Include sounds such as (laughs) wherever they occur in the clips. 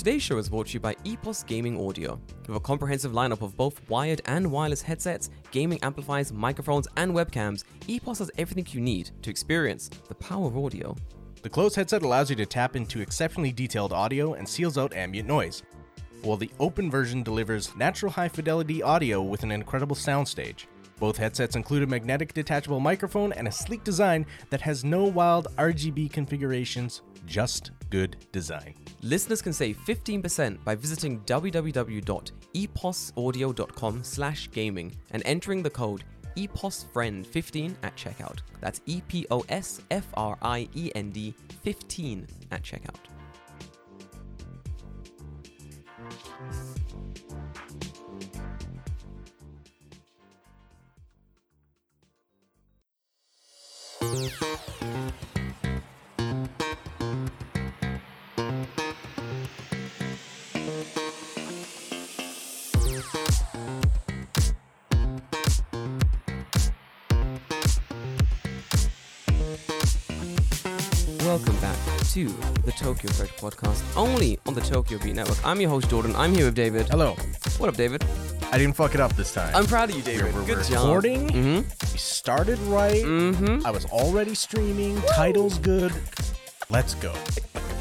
Today's show is brought to you by EPOS Gaming Audio. With a comprehensive lineup of both wired and wireless headsets, gaming amplifiers, microphones, and webcams, EPOS has everything you need to experience the power of audio. The closed headset allows you to tap into exceptionally detailed audio and seals out ambient noise, while the open version delivers natural high fidelity audio with an incredible soundstage. Both headsets include a magnetic detachable microphone and a sleek design that has no wild RGB configurations, just good design. Listeners can save 15% by visiting www.eposaudio.com slash gaming and entering the code EPOSFRIEND15 at checkout. That's E P O S F R I E N D 15 at checkout. Welcome back to the Tokyo Fresh podcast, only on the Tokyo Beat Network. I'm your host, Jordan. I'm here with David. Hello. What up, David? I didn't fuck it up this time. I'm proud of you, David. We're Good job. recording. Mm-hmm. we started right. Mm-hmm. I was already streaming. Title's good. Let's go.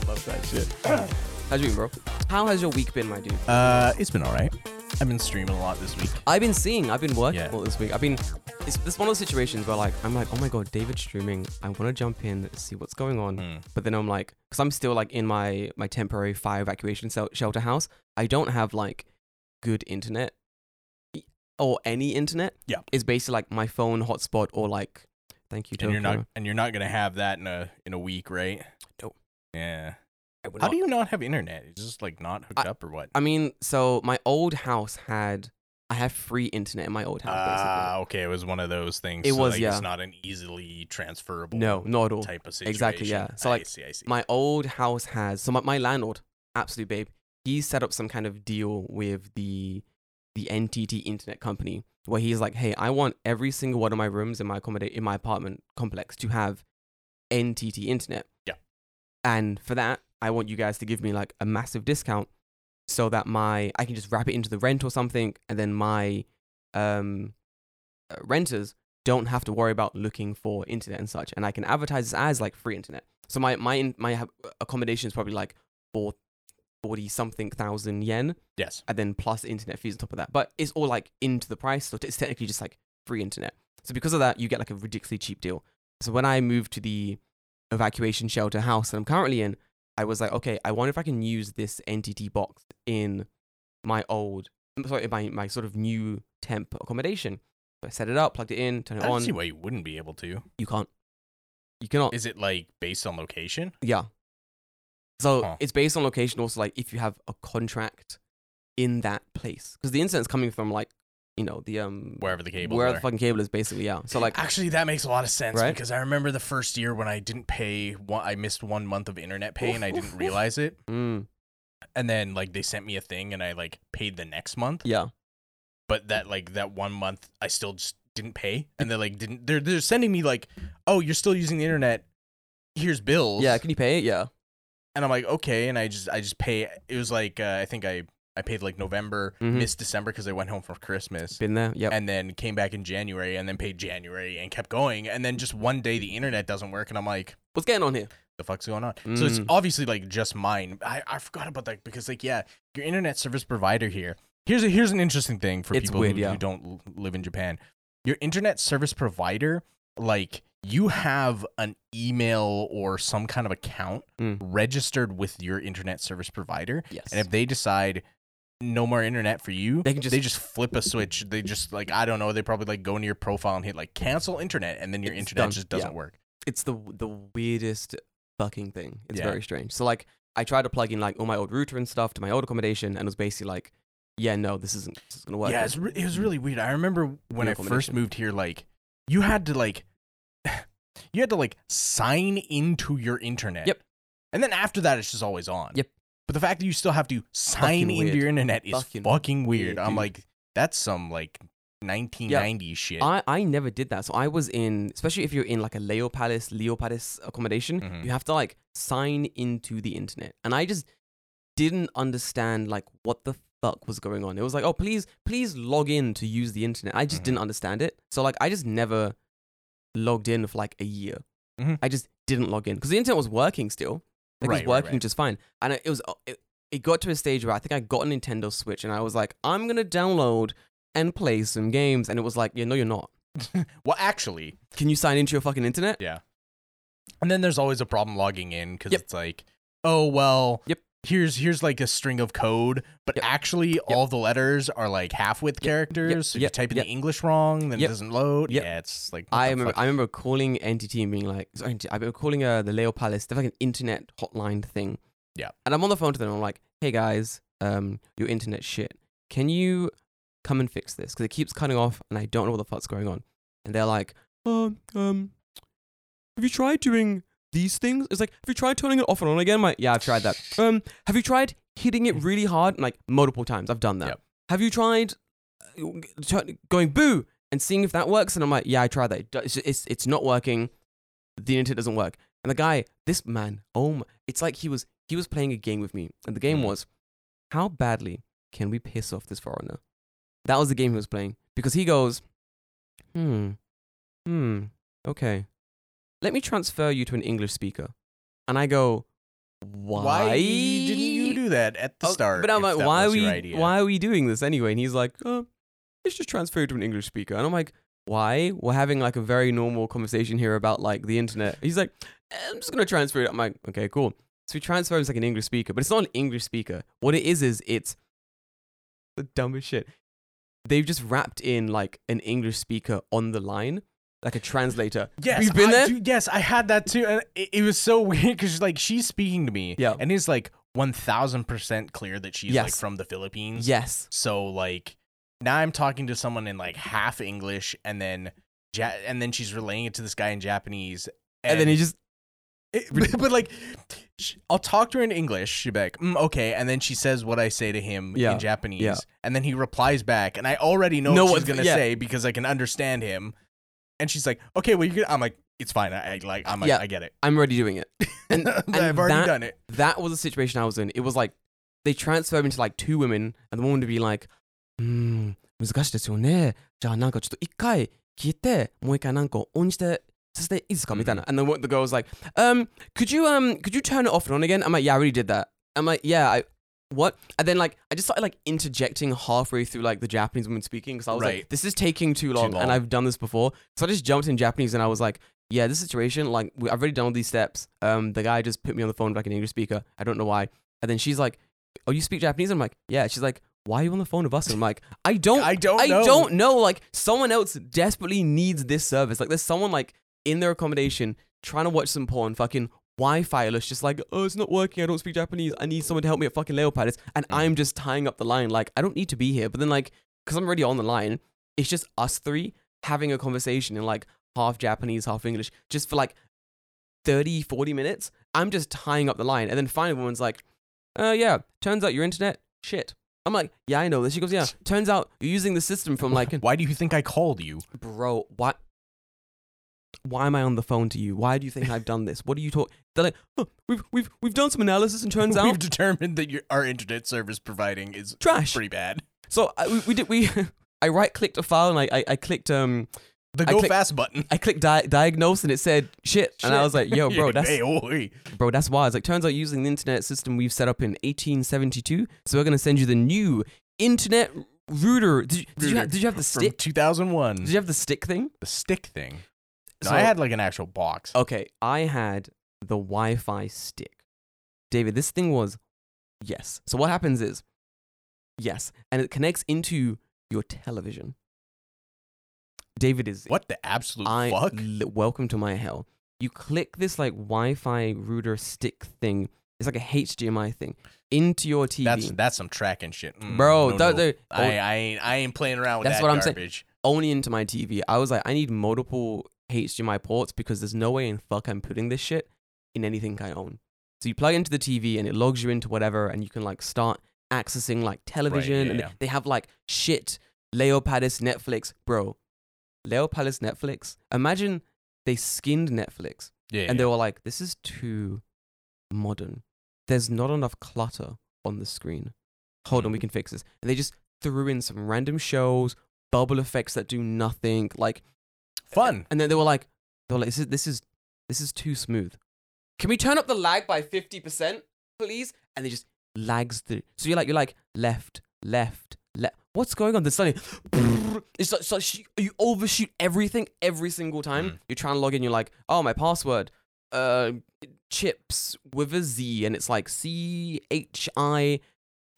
Love that shit. (clears throat) How's you been, bro? How has your week been, my dude? Uh, it's been all right. I've been streaming a lot this week. I've been seeing, I've been working Yeah. all this week. I've been, it's, one of those situations where like, I'm like, oh my god, David's streaming. I want to jump in, see what's going on. Hmm. But then I'm like, because I'm still like in my my temporary fire evacuation sel- shelter house. I don't have like good internet or any internet. Yeah. It's basically like my phone hotspot or like, thank you, And you're not and you're not gonna have that in a in a week, right? Nope. Yeah. How not- do you not have internet? It's just like not hooked I- up or what? I mean, so my old house had, I have free internet in my old house. basically. Ah, okay. It was one of those things. It so, was, like, yeah. It's not an easily transferable. No, not at all. Type of situation. Exactly, yeah. So, I like, see, I see. my old house has so my, my landlord absolute babe he set up some kind of deal with the the ntt internet company where he's like hey i want every single one of my rooms in my accommodate in my apartment complex to have ntt internet. Yeah. and for that i want you guys to give me like a massive discount so that my i can just wrap it into the rent or something and then my um uh, renters don't have to worry about looking for internet and such. And i can advertise this as like free internet. So my my my accommodation is probably like four, 40 something thousand yen yes. and then plus internet fees on top of that but it's all like into the price so it's technically just like free internet so because of that you get like a ridiculously cheap deal so when i moved to the evacuation shelter house that i'm currently in i was like okay i wonder if i can use this ntt box in my old sorry my, my sort of new temp accommodation so i set it up plugged it in turned I it don't on see why you wouldn't be able to. you can't you cannot Is it like based on location? yeah. So Huh. it's based on location. Also, like if you have a contract in that place, because the internet's coming from like you know the um Wherever the cable. where the fucking cable is basically yeah. So like Actually, that makes a lot of sense Right? because I remember the first year when I didn't pay. One, I missed one month of internet pay and I didn't (laughs) realize it. mm, And then like they sent me a thing and I like paid the next month. yeah But that like that one month I still just didn't pay. And they're like didn't they're they're sending me like oh you're still using the internet. Here's bills. yeah. Can you pay it? Yeah. And I'm like, okay, and I just I just pay. It was like uh, I think I I paid like November, Mhm. missed December because I went home for Christmas, Been there. yeah. and then came back in January, and then paid January, and kept going, and then just one day the internet doesn't work, and I'm like, What's going on here? the fuck's going on? So it's Mm. obviously like just mine. I I forgot about that because like yeah, your internet service provider here. Here's a here's an interesting thing for It's people weird, who, yeah. who don't live in Japan. Your internet service provider, like you have an email or some kind of account Mm. registered with your internet service provider, Yes. and if they decide no more internet for you, They can just- they just flip a switch. They just like I don't know. They probably like go into your profile and hit like cancel internet, and then your It's internet done, just doesn't yeah. work. it's the the weirdest fucking thing. It's Yeah. very strange. So like I tried to plug in like all my old router and stuff to my old accommodation, and it was basically like, yeah, no, this isn't this is gonna work. Yeah, it's re- it was really weird. I remember when I first moved here, like you had to like you had to like sign into your internet. Yep. And then after that, it's just always on. Yep. But the fact that you still have to sign Fucking into weird. your internet is Fucking fucking, weird. weird, I'm like, that's some like 1990s shit. I, I never did that. So I was in, especially if you're in like a Leo Palace, Leo Palace accommodation, Mhm. you have to like sign into the internet. And I just didn't understand like what the fuck was going on. It was like, oh please, please log in to use the internet. I just Mhm. didn't understand it. So like I just never logged in for like a year. Mhm. I just didn't log in because the internet was working still. Like Right, it was working right. just fine. And it, it was it, it got to a stage where I think I got a Nintendo Switch and I was like, I'm gonna download and play some games. And it was like, yeah, no, you're not. (laughs) Well, actually, Can you sign into your fucking internet? yeah. And then there's always a problem logging in because Yep. it's like, oh well, Yep. Here's here's like a string of code, but Yep. actually all the letters are like half width characters. So if Yep. you type in Yep. the English wrong, then Yep. it doesn't load. Yep. Yeah, it's like I remember, fuck? I remember calling NTT and being like, sorry, I remember calling uh, the Leo Palace. They have like an internet hotline thing. Yeah. And I'm on the phone to them. I'm like, hey guys, um, your internet shit. Can you come and fix this? Because it keeps cutting off and I don't know what the fuck's going on. And they're like, um, um, have you tried doing these things? It's like, have you tried turning it off and on again? I'm like, yeah, I've tried that. Um, have you tried hitting it really hard? Like multiple times. I've done that. Yep. Have you tried uh, turn- going boo and seeing if that works? And I'm like, yeah, I tried that. It's, it's, it's not working. The internet doesn't work. And the guy, this man, oh my, it's like he was he was playing a game with me, and the game Mhm. was, how badly can we piss off this foreigner? That was the game he was playing because he goes, hmm, hmm, okay, let me transfer you to an English speaker, and I go, why? Why didn't you do that at the Oh, start? But I'm like, why are we why are we doing this anyway? And he's like, oh, let's just transfer you to an English speaker. And I'm like, why? We're having like a very normal conversation here about like the internet. He's like, "Eh, I'm just gonna transfer it. I'm like, okay, cool. So we transfer him to like an English speaker, but it's not an English speaker. What it is is it's the dumbest shit. They've just wrapped in like an English speaker on the line, like a translator. Yes, You've been I- there? dude, yes, I had that too, and it, it was so (laughs) weird because like she's speaking to me, Yeah. and it's like one thousand percent clear that she's like from the Philippines. Yes. So like now I'm talking to someone in like half English, and then ja- and then she's relaying it to this guy in Japanese, And, then he just it- (laughs) but, but, like I'll talk to her in English. She'll be like, mm, okay, and then she says what I say to him Yeah, in Japanese, yeah. and then he replies back, and I already know, Know what she's gonna yeah. say because I can understand him And she's like, okay, well you can. I'm like, it's fine. I, I like, I'm like, Yeah. I get it. I'm already doing it. (laughs) And- I've and already that- done it. that was the situation I was in. It was like they transferred me to like two women, and the woman would be like, うーん、難しいですよね。じゃあなんかちょっと一回聞いて、もう一回なんかオンしてさせていいですかみたいな。And then what the girl was like, um, could you um, could you turn it off and on again? I'm like, yeah, I already did that. I'm like, yeah, I. what? And then like I just started like interjecting halfway through like the Japanese woman speaking because I was Right. like, this is taking too long, long. and I've done this before. So I just jumped in Japanese and I was like, yeah, this situation, like we, I've already done all these steps. Um, the guy just put me on the phone with like an English speaker. I don't know why. And then she's like, "Oh, you speak Japanese?" I'm like, "Yeah." She's like, "Why are you on the phone with us?" And I'm like, "I don't, I don't I know. don't know. Like someone else desperately needs this service. Like there's someone like in their accommodation trying to watch some porn, fucking Wi-Fi-less, just like, oh, it's not working. I don't speak Japanese. I need someone to help me at fucking Leopards. And Mm. I'm just tying up the line. Like I don't need to be here. But then like, because I'm already on the line, it's just us three having a conversation in like half Japanese, half English, just for like 30, 40 minutes. I'm just tying up the line. And then finally, the woman's like, uh, yeah, turns out your internet, shit. I'm like, yeah, I know this. She goes, yeah, turns out you're using the system from like, (laughs) Why do you think I called you? bro, what? Why am I on the phone to you? Why do you think I've done this? What are you talking? They're like, oh, we've we've we've done some analysis and turns (laughs) out We've determined that your, our internet service providing is trash. pretty bad. So I, we, we did we. (laughs) I right clicked a file and I, I I clicked um The go click- fast button. I clicked di- diagnose and it said shit, and I was like, yo, (laughs) bro, that's hey, oi. bro, that's why. It's like turns out using the internet system we've set up in 1872, so we're gonna send you the new internet router. Did you, did you, ha- Router did you have the from stick? 2001. Did you have the stick thing? the stick thing. So- I had like an actual box. Okay, I had the Wi-Fi stick. David, this thing was yes. So what happens is yes, and it connects into your television. David is What the absolute I fuck? l- welcome to my hell. You click this like Wi-Fi router stick thing. It's like a HDMI thing into your TV. That's that's some tracking shit, Mm, Bro, no, that- no. I, I ain't I ain't playing around with That's that what I'm saying. garbage. only into my TV. I was like, I need multiple HDMI ports because there's no way in fuck I'm putting this shit in anything I own. So you plug into the TV and it logs you into whatever, and you can like start accessing like television, yeah, and yeah. they have like shit. Leo Palace Netflix, bro. Leo Palace Netflix. Imagine they skinned Netflix Yeah, and they were like, "This is too modern. There's not enough clutter on the screen. Hold Hmm. on, we can fix this. And they just threw in some random shows, bubble effects that do nothing, like Fun. and then they were like, they were like, this is this is this is too smooth. Can we turn up the lag by fifty percent, please? And they just lags through. So you're like, you're like left, left, left. What's going on? There's suddenly, (laughs) it's like, like you overshoot everything every single time. Mm. You're trying to log in. You're like, oh, my password, uh, chips with a Z, and it's like C H I.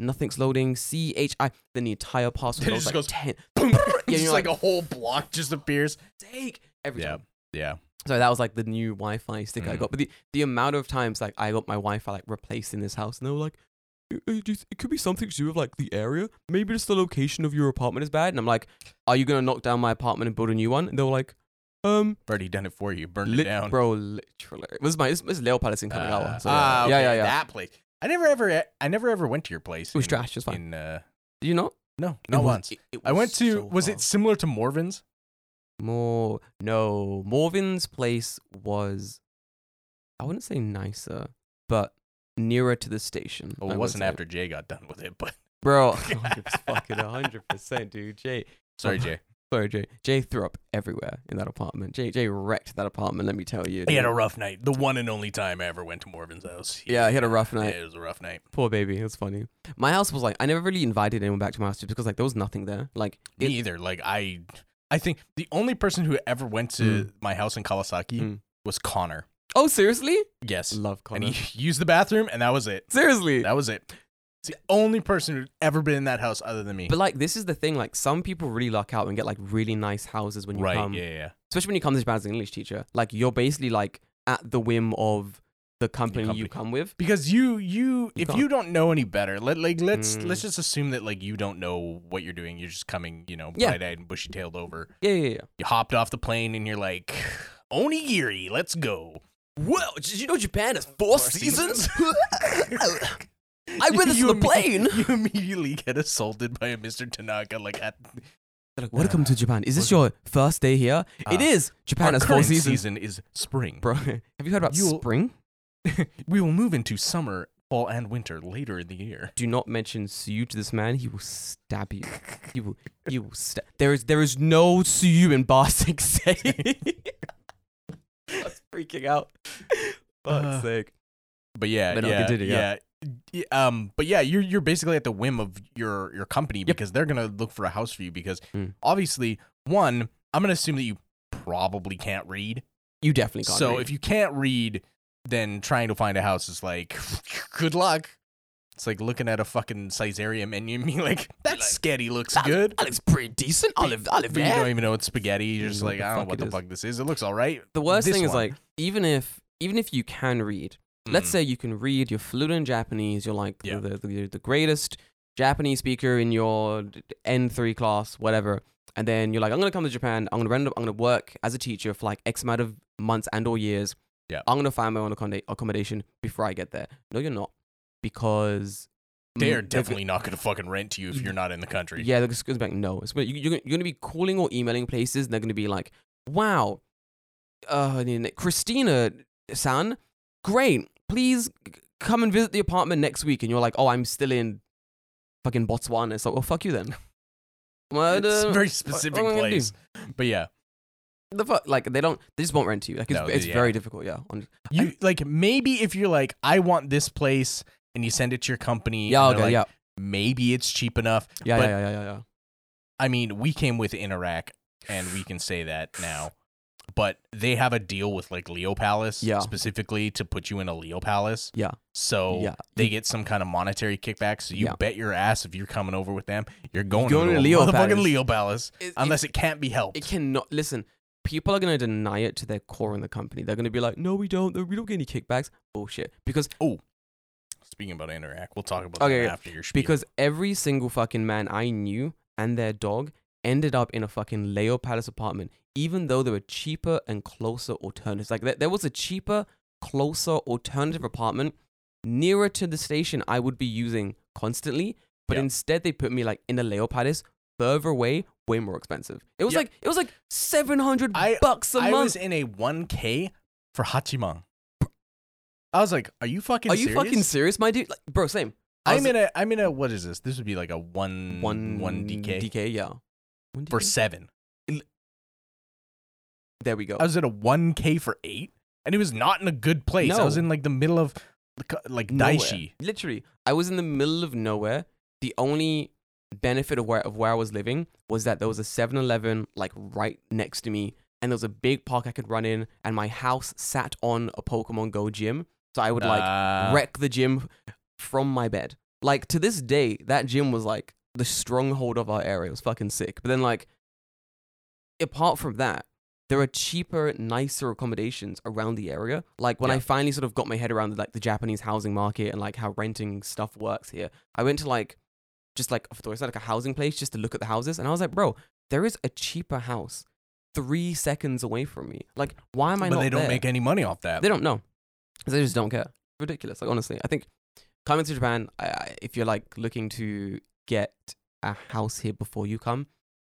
Nothing's loading. C H I. Then the entire password (laughs) it was just like goes ten. (laughs) yeah, (laughs) Yeah, just like, like, a whole block just appears. take every Yeah. time. Yeah. So that was like the new Wi-Fi stick I Mhm. got. But the, the amount of times like I got my Wi-Fi like replaced in this house, and they were like, "Uh, uh, do you th- "It could be something to do with like the area. Maybe just the location of your apartment is bad." And I'm like, "Are you gonna knock down my apartment and build a new one?" And they were like, "Um, Already done it for you. Burned lit- it down. bro, literally." It was my it was Leo Palace in Uh, Kanagawa. So, ah, yeah, okay, yeah, yeah. That place. I never ever I never ever went to your place. It was in- trash. It's fine. In uh, Did you not? no, not was- once. it- it I went to. so was it similar to Morvin's? more? No, Morvin's place was. I wouldn't say nicer, but nearer to the station. Well, it would wasn't after Jay got done with it, but Bro, 100 fucking 100%, dude. Jay, sorry, Jay. Sorry, Jay. Jay threw up everywhere in that apartment. Jay, Jay wrecked that apartment, let me tell you. He had a rough night. The one and only time I ever went to Morvin's house. Yeah, he had a rough night. Yeah, it was a rough night. Poor baby. It was funny. My house was like, I never really invited anyone back to my house just because, like, there was nothing there. Like, Me either. Like I, I think the only person who ever went to Mm. my house in Kawasaki Mm. was Connor. oh, seriously? Yes, Love Connor. and he (laughs) used the bathroom, and that was it. seriously. That was it. It's the only person who'd ever been in that house other than me. But, like, this is the thing. Like, some people really luck out and get, like, really nice houses when you right? come. yeah, yeah. Especially when you come to Japan as an English teacher. Like, you're basically, like, at the whim of the company, company. you come with. Because you, you, You if can't- you don't know any better, let like let's Mm. let's just assume that like you don't know what you're doing. You're just coming, you know, Yeah. bright-eyed and bushy-tailed over. Yeah, yeah, yeah. You hopped off the plane and you're like, Onigiri, let's go. Well, did you know Japan has four seasons? I (laughs) (laughs) read this You on the plane. (laughs) You immediately get assaulted by a Mr. Tanaka, like at (laughs) They're like, welcome to Japan. Is this your first day here? it Uh, is. Japan has four seasons. season is spring. Bro, (laughs) have you heard about You'll- spring? we will move into summer, fall, and winter later in the year. Do not mention tsuyu to this man. He will stab you. He will. He will stab. There is. There is no tsuyu in Bar Six. I was freaking out. Fuck's Uh, sake. But yeah, But yeah, yeah. Um, but yeah, you're you're basically at the whim of your your company Yep. because they're gonna look for a house for you because Mm. obviously one, I'm gonna assume that you probably can't read. You definitely can't. so read. if you can't read, then trying to find a house is like (laughs) good luck. It's like looking at a fucking Saizeriya menu and being like, that like, sketty looks that, good. That looks pretty decent. I live. I live you don't even know it's spaghetti. You're just like, I don't know what the is. fuck this is. It looks all right. the worst This thing is like even if even if you can read let's Mm. say you can read you're fluent in japanese you're like Yeah. the, the, the greatest japanese speaker in your n3 class whatever and then you're like i'm gonna come to japan i'm gonna rent i'm gonna work as a teacher for like x amount of months and or years Yeah. i'm gonna find my own accommoda- accommodation before i get there no you're not because They are mm, definitely not going to fucking rent to you if you're not in the country. yeah, they're just going to be like, no. It's, you, you're, you're going to be calling or emailing places, and they're going to be like, wow, uh, Christina san, great. Please come and visit the apartment next week. And you're like, oh, I'm still in fucking Botswana. It's like, well, fuck you then. (laughs) What, It's uh, a very specific am I place. But yeah, The fuck, like they don't, they just won't rent to you. Like it's, No, it's yeah. very difficult. Yeah, you like maybe if you're like, I want this place, and you send it to your company. yeah, okay, like, yeah, Maybe it's cheap enough. yeah, but- yeah, yeah, yeah, yeah. I mean, we came with Interac, and we can say that now. But they have a deal with like Leo Palace, Yeah. specifically to put you in a Leo Palace. Yeah. So Yeah. they get some kind of monetary kickback. So you Yeah. bet your ass if you're coming over with them, you're going, going to to Leo motherfucking Palace. Leo Palace, It- it- unless it can't be helped. It cannot listen. People are gonna deny it to their core in the company. They're gonna be like, "No, we don't. We don't get any kickbacks." Bullshit. Because oh, Speaking about Interac, we'll talk about Okay, that after your spiel. because every single fucking man I knew and their dog ended up in a fucking Leo Palace apartment, even though there were cheaper and closer alternatives. Like there, there was a cheaper, closer alternative apartment nearer to the station I would be using constantly, but Yeah. instead they put me like in a Leo Palace further away, way more expensive. It was like it was like seven hundred bucks a I month. I was in a 1K for Hachimang. I was like, "Are you fucking? Are you serious? fucking serious, my dude? Like, bro, same. I I'm in a I'm in a what is this? This would be like a one one one DK DK, yeah. One for DK? seven. there we go. I was at a one K for eight, and it was not in a good place. I was in like the middle of like Nowhere. Daishi. Literally, I was in the middle of nowhere. The only benefit of where of where I was living was that there was a 7-Eleven like right next to me, and there was a big park I could run in, and my house sat on a Pokemon Go gym, so I would like Uh, wreck the gym from my bed. Like to this day, that gym was like the stronghold of our area. It was fucking sick. But then like, apart from that, there are cheaper, nicer accommodations around the area. Like when I finally sort of got my head around like the Japanese housing market and like how renting stuff works here, I went to like just like thought it was like a housing place just to look at the houses, and I was like, bro, there is a cheaper house three seconds away from me. Like, why am I but not they don't there? make any money off that. They don't know. They just don't care. Ridiculous. Like honestly, I think coming to Japan, I, I, if you're like looking to get a house here before you come,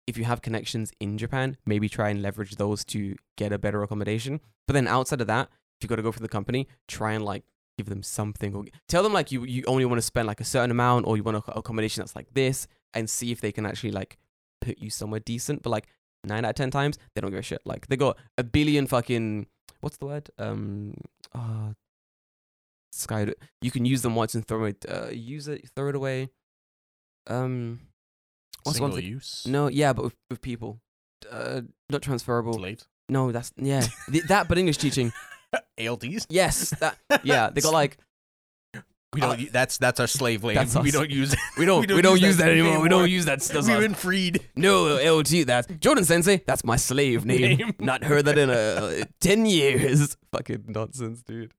if you have connections in Japan, maybe try and leverage those to get a better accommodation. But then outside of that, if you got to go for the company, try and like give them something or tell them like you you only want to spend like a certain amount or you want a accommodation that's like this and see if they can actually like put you somewhere decent. But like nine out of ten times, they don't give a shit. Like they got a billion fucking what's the word? Um, uh, sky. You can use them once and throw it. Uh, use it, throw it away. Um, what's one Single thing? use. No, yeah, but with, with people, uh, not transferable. Slaves. No, that's yeah, Th- that. But English teaching, (laughs) ALTs. yes, that. Yeah, they got (laughs) like We don't. Uh, that's that's our slave labor. We don't use. we don't (laughs) we don't, use that, anymore. We don't use that. That's We've us. been freed. No, LT, that's Jordan Sensei. That's my slave name. Name. Not heard that in a ten years. Fucking nonsense, dude.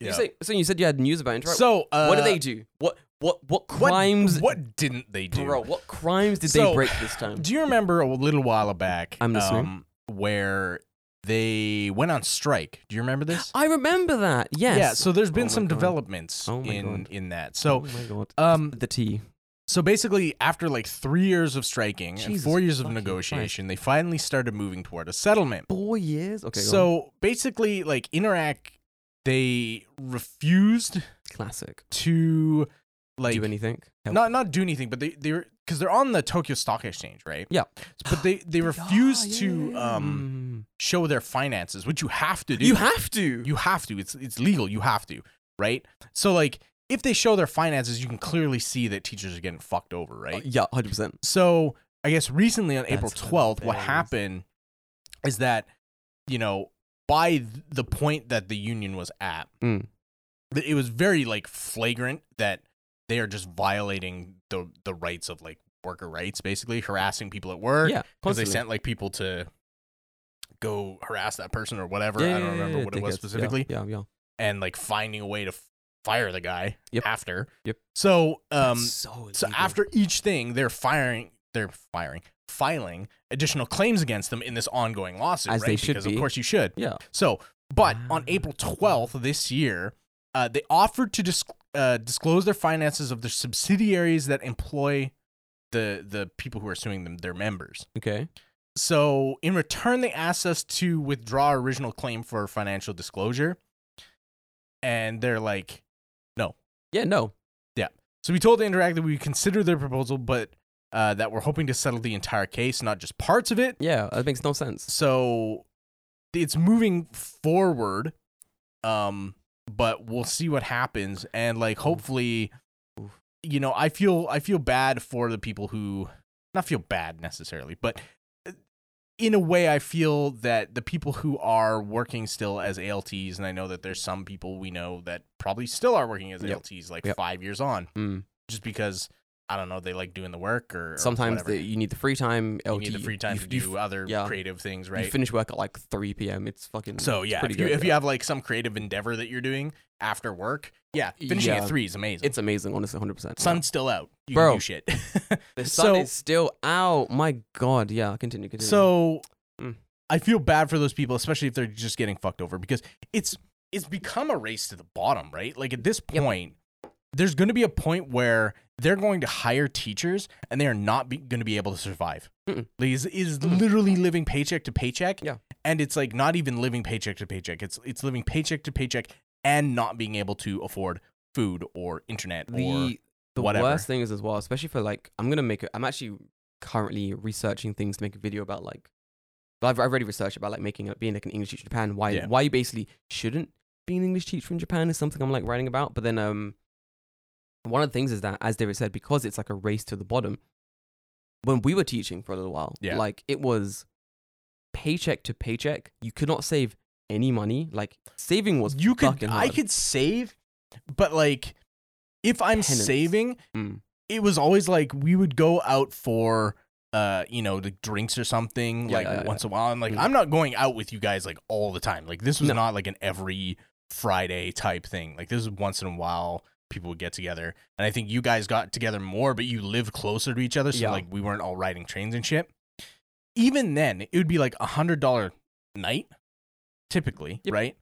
You Yeah. say, so you said you had news about Interac. So uh, what do they do? What what what what- crimes? What, didn't they do? bro? What crimes did So- they break this time? Do you remember a little while back? I'm listening. Um, where they went on strike. Do you remember this? I remember that. Yes. Yeah. So there's been Oh some God. developments Oh in God. in that. So oh my god. um, the T. So basically, after like three years of striking and four years of negotiation, they finally started moving toward a settlement. Four years. Okay. so basically, like Interac, they refused classic. to like do anything? Help. not not do anything, but they they were because they're on the Tokyo Stock Exchange, right? Yeah. But they they (gasps) refuse Ah, to yeah. um show their finances, which you have to do. You have to. you have to. It's it's legal. You have to, right? So like if they show their finances, you can clearly see that teachers are getting fucked over, right? Uh, yeah, hundred percent. So I guess recently on April 12th, what happened is that, you know, by the point that the union was at, Mm. it was very like flagrant that they are just violating the the rights of like worker rights, basically harassing people at work. Yeah, because they sent like people to go harass that person or whatever. Yeah, I don't remember yeah, what it was dickheads. Yeah, specifically, Yeah, yeah. and like finding a way to fire the guy Yep. after. Yep. So um, That's so, so after each thing, they're firing, they're firing, filing additional claims against them in this ongoing lawsuit, As right? they should because be. of course you should. yeah, So, but on April twelfth this year, uh, they offered to dis- uh, disclose their finances of their subsidiaries that employ the the people who are suing them, their members. okay. So in return, they asked us to withdraw our original claim for financial disclosure, and they're like, "No." Yeah, no. Yeah. So we told the Interac that we would consider their proposal, but uh, that we're hoping to settle the entire case, not just parts of it. Yeah, that makes no sense. So it's moving forward, um, but we'll see what happens. And like, hopefully, you know, I feel I feel bad for the people who not feel bad necessarily, but uh, in a way, I feel that the people who are working still as ALTs, and I know that there's some people we know that probably still are working as Yep. ALTs, like Yep. five years on Mm. just because I don't know they like doing the work or, or Sometimes the, you need the free time. you need the free time you, to you, do other yeah. creative things, right? You finish work at like three p.m. It's fucking. so yeah, if you, good, if yeah. you have like some creative endeavor that you're doing after work, yeah, finishing Yeah. at three is amazing. it's amazing, honestly, hundred percent. sun's still out, you Bro. can do shit. (laughs) the sun so- is still out. My God, yeah. Continue, continue. So Mm. I feel bad for those people, especially if they're just getting fucked over because it's it's become a race to the bottom, right? Like at this Yep. There's going to be a point where they're going to hire teachers and they are not be, going to be able to survive. Mm-mm. Like is is Mm-mm. literally living paycheck to paycheck. Yeah. and it's like not even living paycheck to paycheck. It's it's living paycheck to paycheck and not being able to afford food or internet or the the whatever. worst thing is as well, especially for like, I'm gonna make it. I'm actually currently researching things to make a video about like. But I've, I've already researched about like making it being like an English teacher in Japan. Why Yeah. why you basically shouldn't be an English teacher in Japan is something I'm like writing about. But then um, one of the things is that as David said, because it's like a race to the bottom. When we were teaching for a little while, Yeah. like it was paycheck to paycheck. You could not save any money. Like saving was you could fucking I hard. could save, but like if I'm Penance. saving, Mm. it was always like we would go out for uh you know the drinks or something Yeah, like yeah, once in a while and like Mm. I'm not going out with you guys like all the time like this was No. not like an every Friday type thing like this is once in a while people would get together and I think you guys got together more but you lived closer to each other so Yeah. like we weren't all riding trains and shit even then it would be like a hundred dollar night typically Yep. right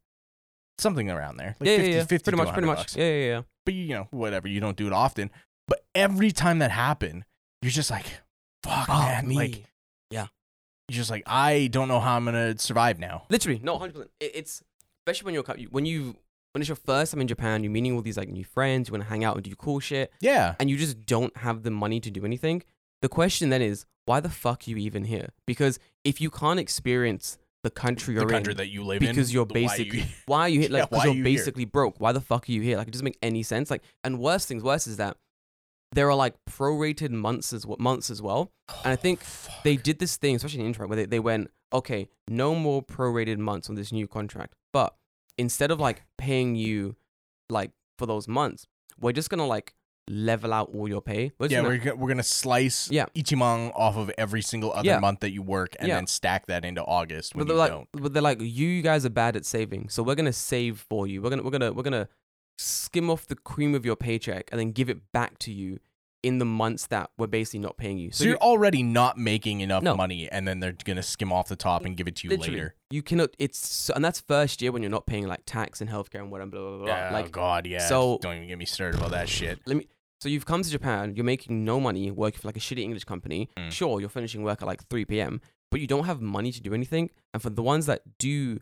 something around there like yeah, 50, yeah, yeah. 50 pretty much, pretty 100 much. bucks Yeah, yeah, yeah. but you know, whatever, you don't do it often. But every time that happened, you're just like, fuck, man. Like, yeah. you're just like, I don't know how I'm going to survive now. literally, no, hundred percent. It's especially when you're when you when it's your first time in Japan, you're meeting all these like new friends, you want to hang out and do cool shit, Yeah. and you just don't have the money to do anything. The question then is, why the fuck are you even here? Because if you can't experience the country The you're country in, that you live in. because you're why you- basically (laughs) why are you here? Yeah, Like, why because are you're here? basically broke. Why the fuck are you here? Like, it doesn't make any sense. Like, and worst things worse is that there are like prorated months as months as well. And I oh, think Fuck. they did this thing, especially in intro, where they, they went, okay, no more prorated months on this new contract. But instead of like paying you like for those months, we're just gonna like level out all your pay. We're yeah, gonna- we're, go- we're to slice Yeah. Ichimang off of every single other Yeah. month that you work and Yeah. then stack that into August when but you they're like, don't. but they're like, you guys are bad at saving, so we're gonna save for you. We're gonna, we're gonna, we're gonna skim off the cream of your paycheck and then give it back to you in the months that we're basically not paying you. So, you're already not making enough No. money and then they're going to skim off the top and give it to you Literally. later. You cannot. It's and that's first year when you're not paying like tax and healthcare and whatever. Blah blah blah. Like oh God, yeah. so- don't even get me started about that shit. let me so you've come to Japan, you're making no money working for like a shitty English company. Mm. Sure, you're finishing work at like 3 p.m., but you don't have money to do anything. And for the ones that do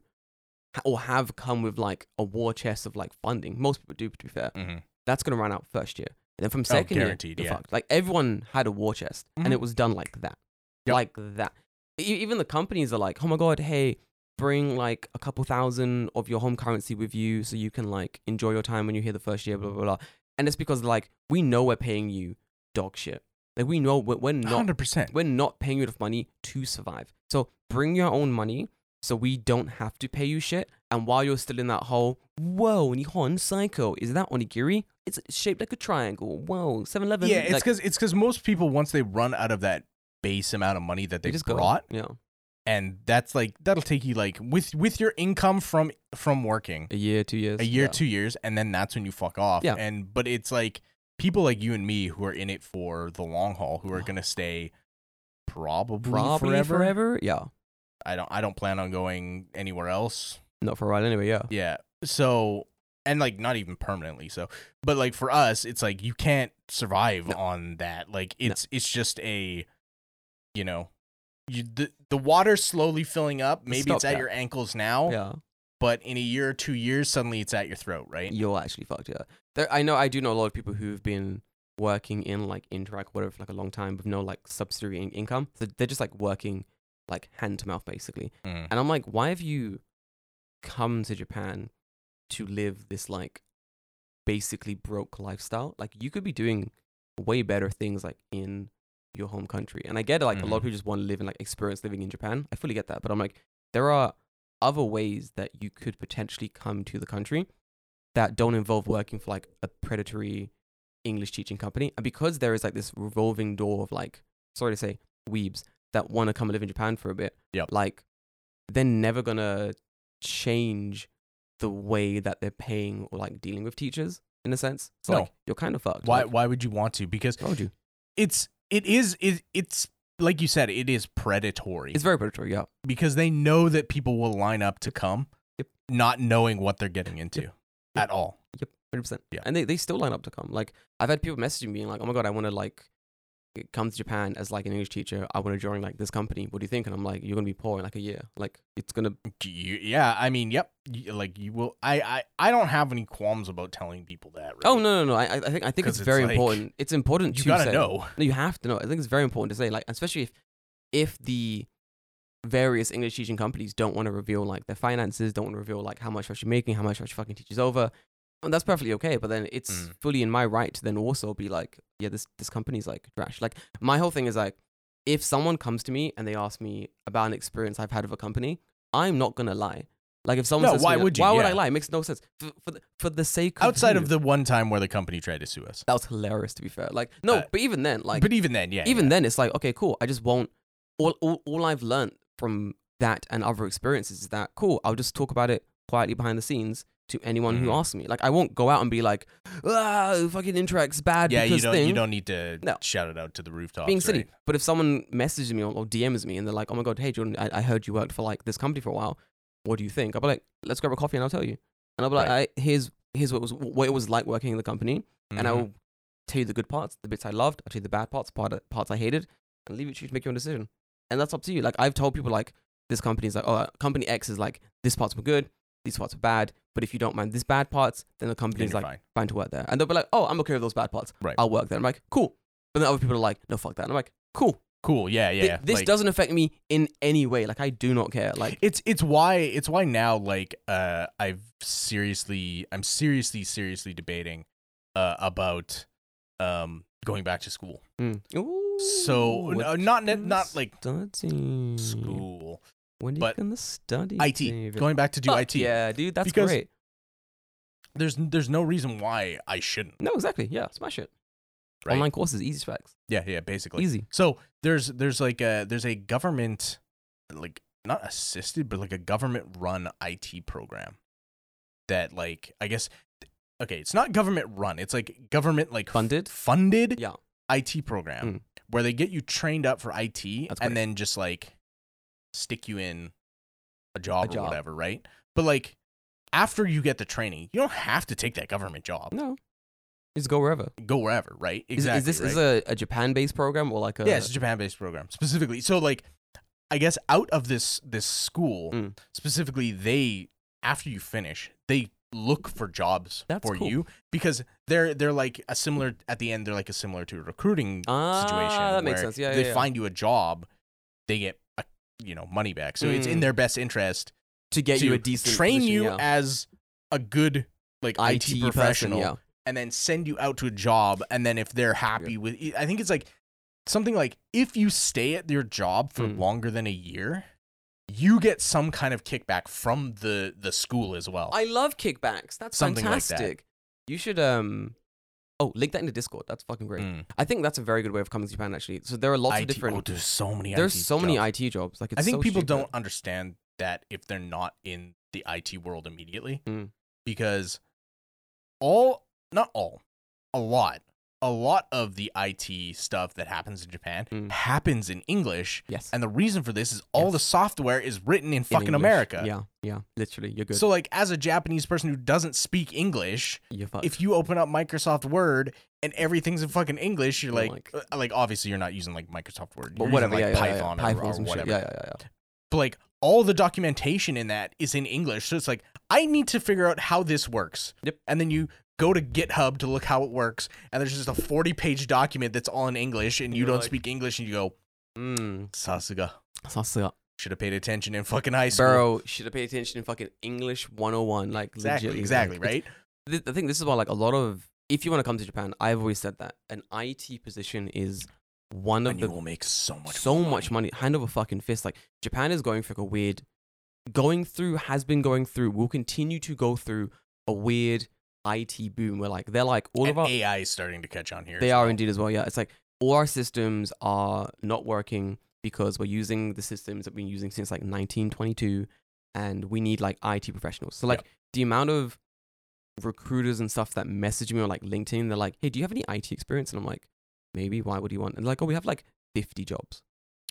or have come with like a war chest of like funding, most people do to be fair, hmm that's gonna run out first year. And then from second year, you're yeah. fucked. Like everyone had a war chest and Mhm. it was done like that. Yep. Like that. Even the companies are like, oh my god, hey, bring like a couple thousand of your home currency with you so you can like enjoy your time when you're here the first year, blah blah blah. And it's because like we know we're paying you dog shit. Like we know we're, we're not 100%. we're not paying you enough money to survive. So bring your own money so we don't have to pay you shit. And while you're still in that hole, whoa, Nihon saiko, is that onigiri? It's shaped like a triangle. Whoa, 7 Eleven. Yeah, it's because it's because most people once they run out of that base amount of money that they just brought, Go. Yeah. and that's like that'll take you like with with your income from from working A year, two years. a year, yeah. two years, and then that's when you fuck off. Yeah. And but it's like people like you and me who are in it for the long haul, who are (sighs) gonna stay probably, Probably forever. forever. Yeah. I don't I don't plan on going anywhere else. Not for a while anyway, yeah. Yeah. So and like not even permanently. So but like for us, it's like you can't survive No. on that. Like it's it's just a you know you, the the water's slowly filling up. Maybe Stop it's at that. your ankles now, Yeah. but in a year or two years, suddenly it's at your throat, right? You're actually fucked, yeah. There, I know, I do know a lot of people who've been working in like Interac, whatever, for like a long time with no like subsidiary in- income. So they're just like working like hand to mouth basically. Mhm. And I'm like, why have you come to Japan to live this like basically broke lifestyle? Like you could be doing way better things like in your home country. And I get it, like a lot of mm-hmm. people just want to live and like experience living in Japan. I fully get that. But I'm like, there are other ways that you could potentially come to the country that don't involve working for like a predatory English teaching company. And because there is like this revolving door of like, sorry to say, weebs that want to come and live in Japan for a bit, Yep. like they're never gonna change the way that they're paying or like dealing with teachers in a sense. So No. like you're kind of fucked. Why Like, why would you want to? Because why would you? it's it is it, it's like you said, it is predatory. It's very predatory, yeah. because they know that people will line up to come, Yep. not knowing what they're getting into Yep. at all. Yep, hundred percent. Yeah. and they, they still line up to come. Like I've had people messaging me like, "Oh my god, I want to like come to Japan as like an English teacher. I want to join like this company. What do you think? And I'm like, you're gonna be poor in like a year. Like it's gonna. You- yeah, I mean, yep. You- Like you will. I, I I don't have any qualms about telling people that. Really. Oh no no no! I I think I think it's it's very like, important. It's important You to gotta say. know. No, you have to know. I think it's very important to say, like, especially if if the various English teaching companies don't want to reveal like their finances, don't want to reveal like how much are you making, how much are you fucking teachers over. And that's perfectly okay, but then it's Mm. fully in my right to then also be like, yeah, this this company's like trash. Like my whole thing is like, if someone comes to me and they ask me about an experience I've had with a company, I'm not gonna lie. Like if someone No, says why me, would you? Why would I lie? It makes no sense for for the, for the sake of Outside who? of the one time where the company tried to sue us. that was hilarious to be fair. Like no, Uh, but even then, like but even then, yeah. even yeah. then it's like okay cool i just won't all, all, all i've learned from that and other experiences is that cool i'll just talk about it quietly behind the scenes to anyone who Mhm. asks me like i won't go out and be like ah fucking Interac's bad yeah, you don't thing you don't need to No. shout it out to the rooftops. being silly right? but if someone messages me or, or dms me and they're like oh my god hey jordan I, I heard you worked for like this company for a while what do you think i'll be like let's grab a coffee and i'll tell you and i'll be like Right. I, here's here's what was what it was like working in the company and I will tell you the good parts, the bits I loved. I'll tell you the bad parts, part parts I hated, and leave it to you to make your own decision. And that's up to you. Like I've told people, like this company is like, oh, company X is like this parts were good, these parts were bad. But if you don't mind these bad parts, then the company Then is like fine. fine to work there. And they'll be like, oh, I'm okay with those bad parts. Right. I'll work there. I'm like, cool. But then other people are like, no, fuck that. And I'm like, cool. Cool. Yeah, yeah. Yeah. this like, doesn't affect me in any way. Like I do not care. Like It's it's why it's why now like uh I've seriously I'm seriously seriously debating uh about um going back to school. mm. Ooh, So what uh, not not like school. When are you but gonna study? IT. David? Going back to do Fuck IT. Yeah, dude, that's Because- great. There's there's no reason why I shouldn't. No, exactly. Yeah, smash it. Right? Online courses, easy facts. Yeah, yeah, basically. Easy. So there's there's like a there's a government like not assisted but like a government run IT program that like I guess okay it's not government run it's like government like Funded? funded Yeah. IT program Mm. where they get you trained up for IT That's and great. then just like stick you in a job or job. whatever right but like after you get the training you don't have to take that government job No. Just go wherever. go wherever right Is- exactly is, this right? is a, a Japan based program or like a yeah, it's a Japan-based program specifically. So like, I guess out of this this school Mm. specifically, they after you finish, they look for jobs That's for cool. you because they're they're like a similar at the end. They're like a similar to a recruiting Ah, situation. that makes sense. Yeah, they yeah, yeah. find you a job, they get a, you know money back. So it's in Mm. their best interest to get to you a decent train position, you yeah. as a good like IT, IT professional person, yeah. and then send you out to a job and then if they're happy with i think it's like something like if you stay at your job for Mm. longer than a year you get some kind of kickback from the the school as well I love kickbacks. That's Something like that. fantastic. You should um Oh, link that in the Discord. That's fucking great. Mm. I think that's a very good way of coming to Japan actually. So there are lots IT of different oh, there's so many there's IT so many. IT jobs. Like it's i think so people stupid. don't understand that if they're not in the IT world immediately Mm. because all not all a lot a lot of the IT stuff that happens in Japan Mm. happens in English Yes. And the reason for this is all Yes. the software is written in In fucking English. America. Yeah, yeah. Literally. You're good. So like as a Japanese person who doesn't speak English, if you open up Microsoft Word and everything's in fucking English, you're Oh like uh, like obviously you're not using like Microsoft Word. but You're whatever, using, like yeah, yeah, yeah, yeah. or, Python or whatever. Yeah, yeah, yeah, yeah. But like all the documentation in that is in English. So it's like I need to figure out how this works. Yep. And then you go to GitHub to look how it works, and there's just a 40 page document that's all in English, and you you don't like, speak English, and you go, mm, sasuga. Sasuga. Should have paid attention in fucking high school. Bro, should have paid attention in fucking English 101. Like, exactly, legit, exactly, right? I think this is why, like, a lot of, if you want to come to Japan, I've always said that an IT position is one of and the. You will make so much So money. much money, hand over fucking fist. Like, Japan is going for a weird, going through, has been going through, will continue to go through a weird IT boom where like they're like all And of our AI is starting to catch on here. they are well. indeed as well. Yeah, it's like all our systems are not working because we're using the systems that we've been using since like 1922, and we need like IT professionals. So like Yep. the amount of recruiters and stuff that message me on like LinkedIn, they're like, "Hey, do you have any IT experience?" And I'm like, "Maybe. Why would you want?" And they're like, "Oh, we have like 50 jobs.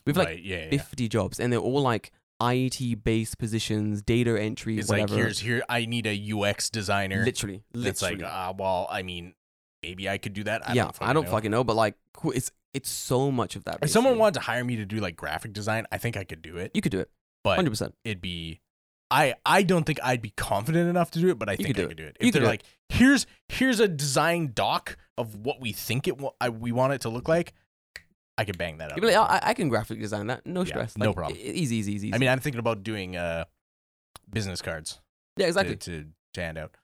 We have like right, yeah, yeah, yeah. 50 jobs, and they're all like IT based positions, data entry, It's whatever. like here's here. I need a UX designer. literally, literally. It's like, literally. uh, well, I mean, maybe I could do that. I yeah, don't I don't know. fucking know, but like, it's it's so much of that. If someone wanted to hire me to do like graphic design, I think I could do it. you could do it, But hundred percent. it'd be I I don't think I'd be confident enough to do it, but I think could I could do it. You If could they're like, here's here's a design doc of what we think it wa- I, we want it to look like, I could bang that up. Like, I, I can graphic design that, no Yeah, stress, no problem. e- Easy, easy, easy. I mean, I'm thinking about doing uh business cards yeah, to, exactly, to, to hand out.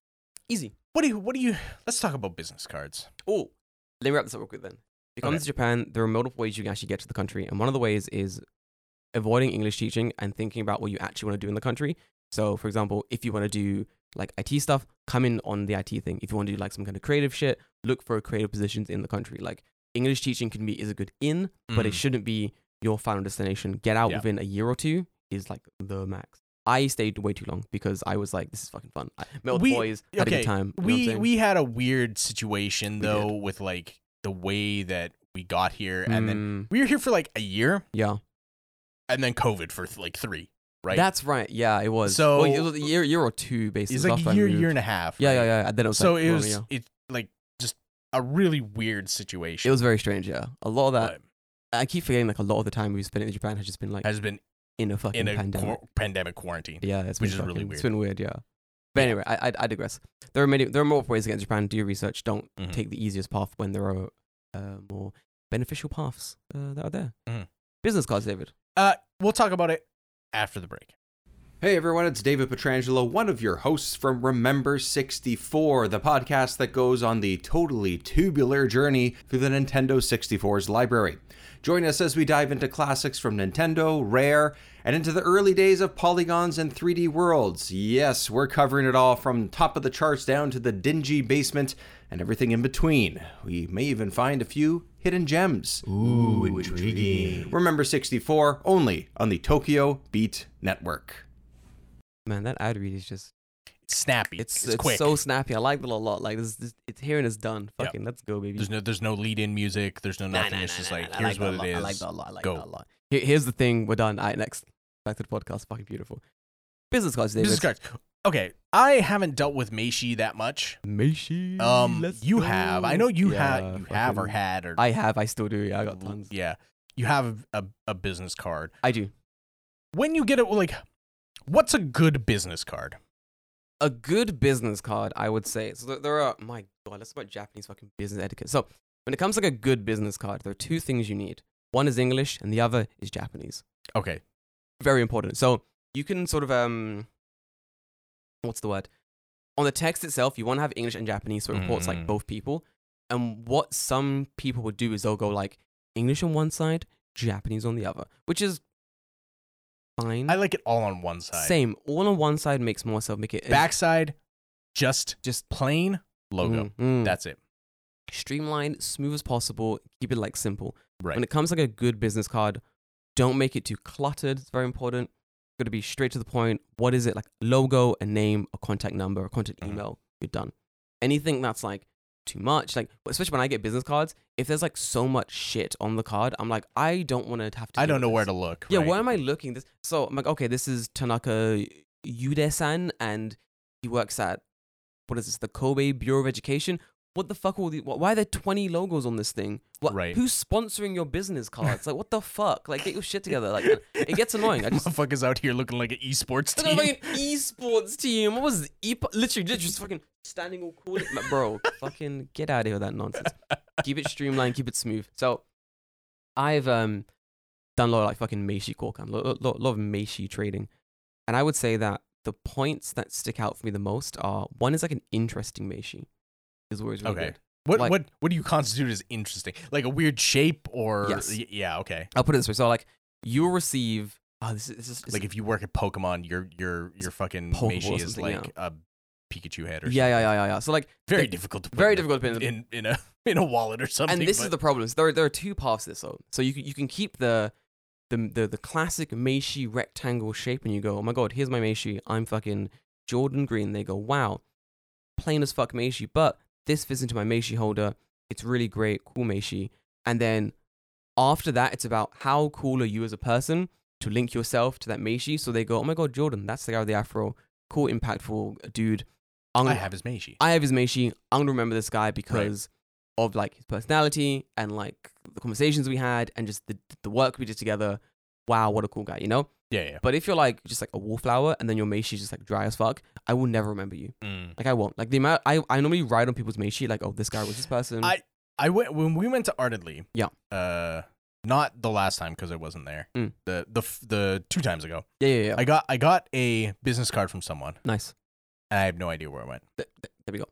easy. What do you what do you let's talk about business cards. Oh, let me wrap this up real quick then. If you come Okay. to Japan, there are multiple ways you can actually get to the country, and one of the ways is avoiding English teaching and thinking about what you actually want to do in the country. So, for example, if you want to do like IT stuff, come in on the IT thing. If you want to do like some kind of creative shit, look for creative positions in the country. Like English teaching can be is a good in, but it Mhm. shouldn't be your final destination. Get out Yeah. within a year or two is like the max. I stayed way too long because I was like, this is fucking fun. I met with We- boys, had a good time. you know what I'm we we had a weird situation We though with like the way that we got here and then Mm, we were here for like a year yeah. and then COVID for like 3, right? That's right. Yeah, it was. So- well, it was a year, year or two basically. it's like a year year and a half. Yeah, right? yeah, yeah. And then it was so like, it was yeah. it like a really weird situation. It was very strange. Yeah, a lot of that. I keep forgetting like a lot of the time we've spent in Japan has just been like has been in a fucking in a pandemic. quar- pandemic quarantine. yeah, it's which been is really weird. It's been weird. Yeah. But Yeah. anyway, I, I I digress. There are many. There are more ways to get to Japan. Do your research. Don't Mhm. take the easiest path when there are uh, more beneficial paths uh, that are there. Mhm. Business cards, David. Uh, we'll talk about it after the break. Hey everyone, it's David Petrangelo, one of your hosts from Remember 64, the podcast that goes on the totally tubular journey through the Nintendo 64's library. Join us as we dive into classics from Nintendo, Rare, and into the early days of polygons and 3D worlds. Yes, we're covering it all from top of the charts down to the dingy basement and everything in between. We may even find a few hidden gems. Ooh, intriguing. Remember 64, only on the Tokyo Beat Network. Man, that ad read is just It's snappy. it's It's, it's, quick. so snappy. I like it a lot. Like this, this it's here and it's done. Yep. Fucking let's go, baby. there's no there's no lead in music. There's no nothing. nah, it's nah, just nah, like here's like what it I like that a lot. I like Go. that a lot. Here, here's the thing. We're done. All right, next. Back to the podcast. Fucking beautiful. Business cards, David. Business cards. Okay, I haven't dealt with Meishi that much. Meishi. Um, you have. I know you go. have. Yeah, You have or had or I have. I still do. Yeah, I got tons. Yeah, you have a, a business card. I do. When you get it, like, what's a good business card? A good business card, I would say. So there, are. My God, let's talk about Japanese fucking business etiquette. So when it comes to like a good business card, there are two things you need. One is English, and the other is Japanese. Okay, very important. So you can sort of um, what's the word? On the text itself, you want to have English and Japanese, so it reports like Mm. both people. And what some people would do is they'll go like English on one side, Japanese on the other, which is fine. I like it all on one side. Same, all on one side makes more sense. Make it Backside, just just plain logo. Mm, mm. That's it. streamlined, smooth as possible. Keep it like simple. Right. When it comes to like a good business card, don't make it too cluttered. It's very important. Got to be straight to the point. What is it like? Logo, a name, a contact number, a contact Mhm. email. You're done. Anything that's like too much, like especially when I get business cards, if there's like so much shit on the card, I'm like, I don't want to have to. I don't know with where to look. Yeah, right? where am I looking? This so I'm like, okay, this is Tanaka Yude-san, and he works at what is this? The Kobe Bureau of Education. What the fuck? All the, why are there 20 logos on this thing? What, Right. Who's sponsoring your business cards? like, what the fuck? Like, get your shit together. Like, (laughs) it gets annoying. I just Motherfuckers out here looking like an esports team. a fucking esports team. What was e- literally just, just fucking standing all cool, like, bro? (laughs) fucking get out of here with that nonsense. keep it streamlined, keep it smooth. So, I've um done a lot of like fucking Meishi koukan, a lot, lot, lot of Meishi trading, and I would say that the points that stick out for me the most are one is like an interesting Meishi, is always really Okay. good. What Like- what what do you constitute as interesting? Like a weird shape or Yes. yeah, okay. I'll put it this way: so like you'll receive. Oh, this is, this is this Like if you work at Pokemon, your your your fucking Meishi is like a Pikachu head or yeah, yeah, yeah, yeah, yeah. So like Very they- difficult to put very in difficult to put in- in in a (laughs) in a wallet or something. and this is the problem. So there, there are two paths to this. So, so you can, you can keep the, the the the classic Meishi rectangle shape, and you go, oh my god, here's my Meishi. I'm fucking Jordan Green. They go, wow, plain as fuck Meishi, but this fits into my Meishi holder. It's really great, cool Meishi. And then after that, it's about how cool are you as a person to link yourself to that Meishi. So they go, oh my god, Jordan, that's the guy with the afro, cool, impactful uh, dude. I'm gonna- have his Meishi. I have his Meishi. I'm gonna remember this guy because of like his personality and like the conversations we had and just the the work we did together. Wow, what a cool guy, you know. Yeah, yeah. But if you're like just like a wallflower and then your Meishi is just like dry as fuck, I will never remember you. Mm. Like I won't. Like the amount I, I normally write on people's Meishi like, oh, this guy was this person. I- I went when we went to Ardedly. Yeah. Uh, not the last time because I wasn't there. Mm. The the the two times ago. yeah, yeah, yeah. I got I got a business card from someone, nice. and I have no idea where it went. Th- th- there we go.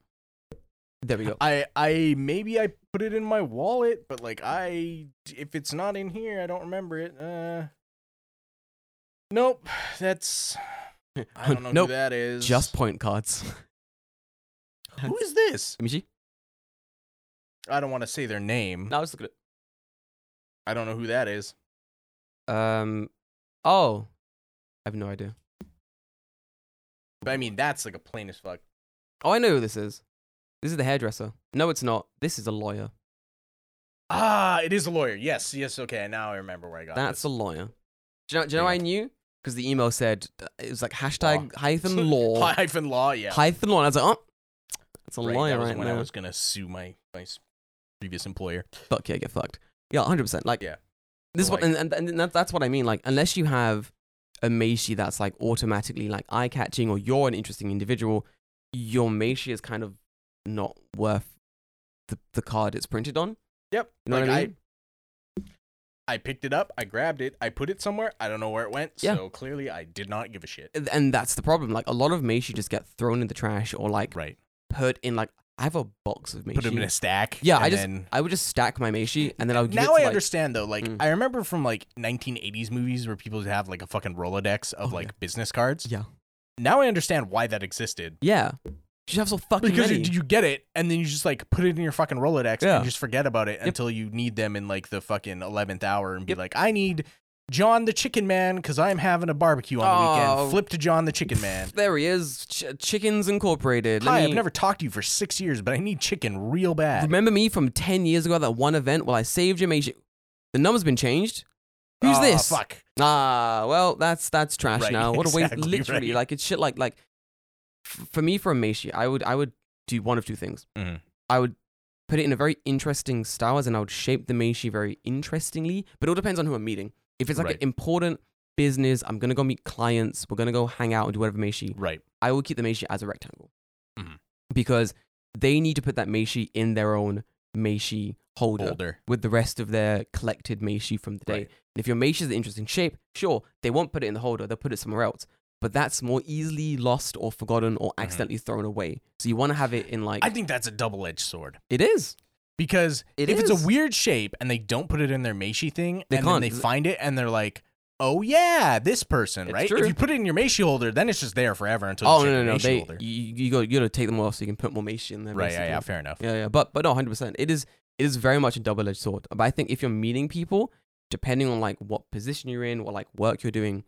There we go. I I maybe I put it in my wallet, but like I if it's not in here, I don't remember it. Uh, nope. That's I don't know Nope. who that is. Just point cards. who is this? Michi? I don't want to say their name. No, let's look at I don't know who that is. Um. Oh, I have no idea. But I mean, that's like a plain as fuck. Oh, I know who this is. This is the hairdresser. No, it's not. This is a lawyer. Ah, it is a lawyer. Yes, yes. Okay, now I remember where I got That's this. a lawyer. Do you know? Do you know Yeah. I knew? Because the email said uh, it was like hashtag hyphen (laughs) law hyphen law. Yeah, hyphen law. And I was like, oh, it's a Right, lawyer that was right when now. I was gonna sue my my previous employer. Fuck yeah, get fucked. Yeah, hundred percent. Like Yeah. this is what, and, and, and that, that's what I mean. Like unless you have a Meishi that's like automatically like eye catching, or you're an interesting individual, your Meishi is kind of not worth the the card it's printed on. Yep. You know like what I, mean? I picked it up, I grabbed it, I put it somewhere. I don't know where it went. Yeah. So clearly, I did not give a shit. And- that's the problem. Like a lot of Meishi just get thrown in the trash or like Right. put in like I have a box of Meishi. Put them in a stack. Yeah, and I just- then- I would just stack my Meishi and then I would give now it I like, understand though. Like Mm. I remember from like 1980s movies where people would have like a fucking Rolodex of Oh, like yeah. business cards. Yeah. Now I understand why that existed. Yeah. You have so fucking Because many. you, you get it, and then you just like put it in your fucking Rolodex Yeah. and just forget about it until you need them in like the fucking eleventh hour and be Yep. like, I need John the Chicken Man because I'm having a barbecue on the Oh. weekend. Flip to John the Chicken Man. there he is. Ch- Chickens Incorporated. Let Hi, me- I've never talked to you for six years, but I need chicken real bad. Remember me from 10 years ago, that one event while I saved your Meishi? The number's been changed. Who's Ah, this? Fuck. Ah, well, that's that's trash Right, (laughs) now. What a waste. exactly, Literally, right. like it's shit. Like like for me for a Meishi, I would I would do one of two things. Mhm. I would put it in a very interesting style, as in I would shape the Meishi very interestingly. But it all depends on who I'm meeting. If it's like Right. an important business, I'm gonna go meet clients. We're gonna go hang out and do whatever Meishi. Right. I will keep the Meishi as a rectangle Mhm. because they need to put that Meishi in their own Meishi holder Older. with the rest of their collected Meishi from the day. Right. And if your Meishi is an interesting shape, sure, they won't put it in the holder, they'll put it somewhere else. But that's more easily lost or forgotten or accidentally thrown away. So you want to have it in like Mm-hmm. I think that's a double edged sword. it is. Because It if it's a weird shape and they don't put it in their Meishi thing, They and can't. then they find it and they're like, "Oh yeah, this person," It's right? true. If you put it in your Meishi holder, then it's just there forever until you Oh no no no! Meishi They holder. you, you go you gotta take them off so you can put more Meishi in there. Right? Yeah, yeah, fair enough. Yeah, yeah, but but no, hundred percent. It is it is very much a double edged sword. But I think if you're meeting people, depending on like what position you're in, what like work you're doing,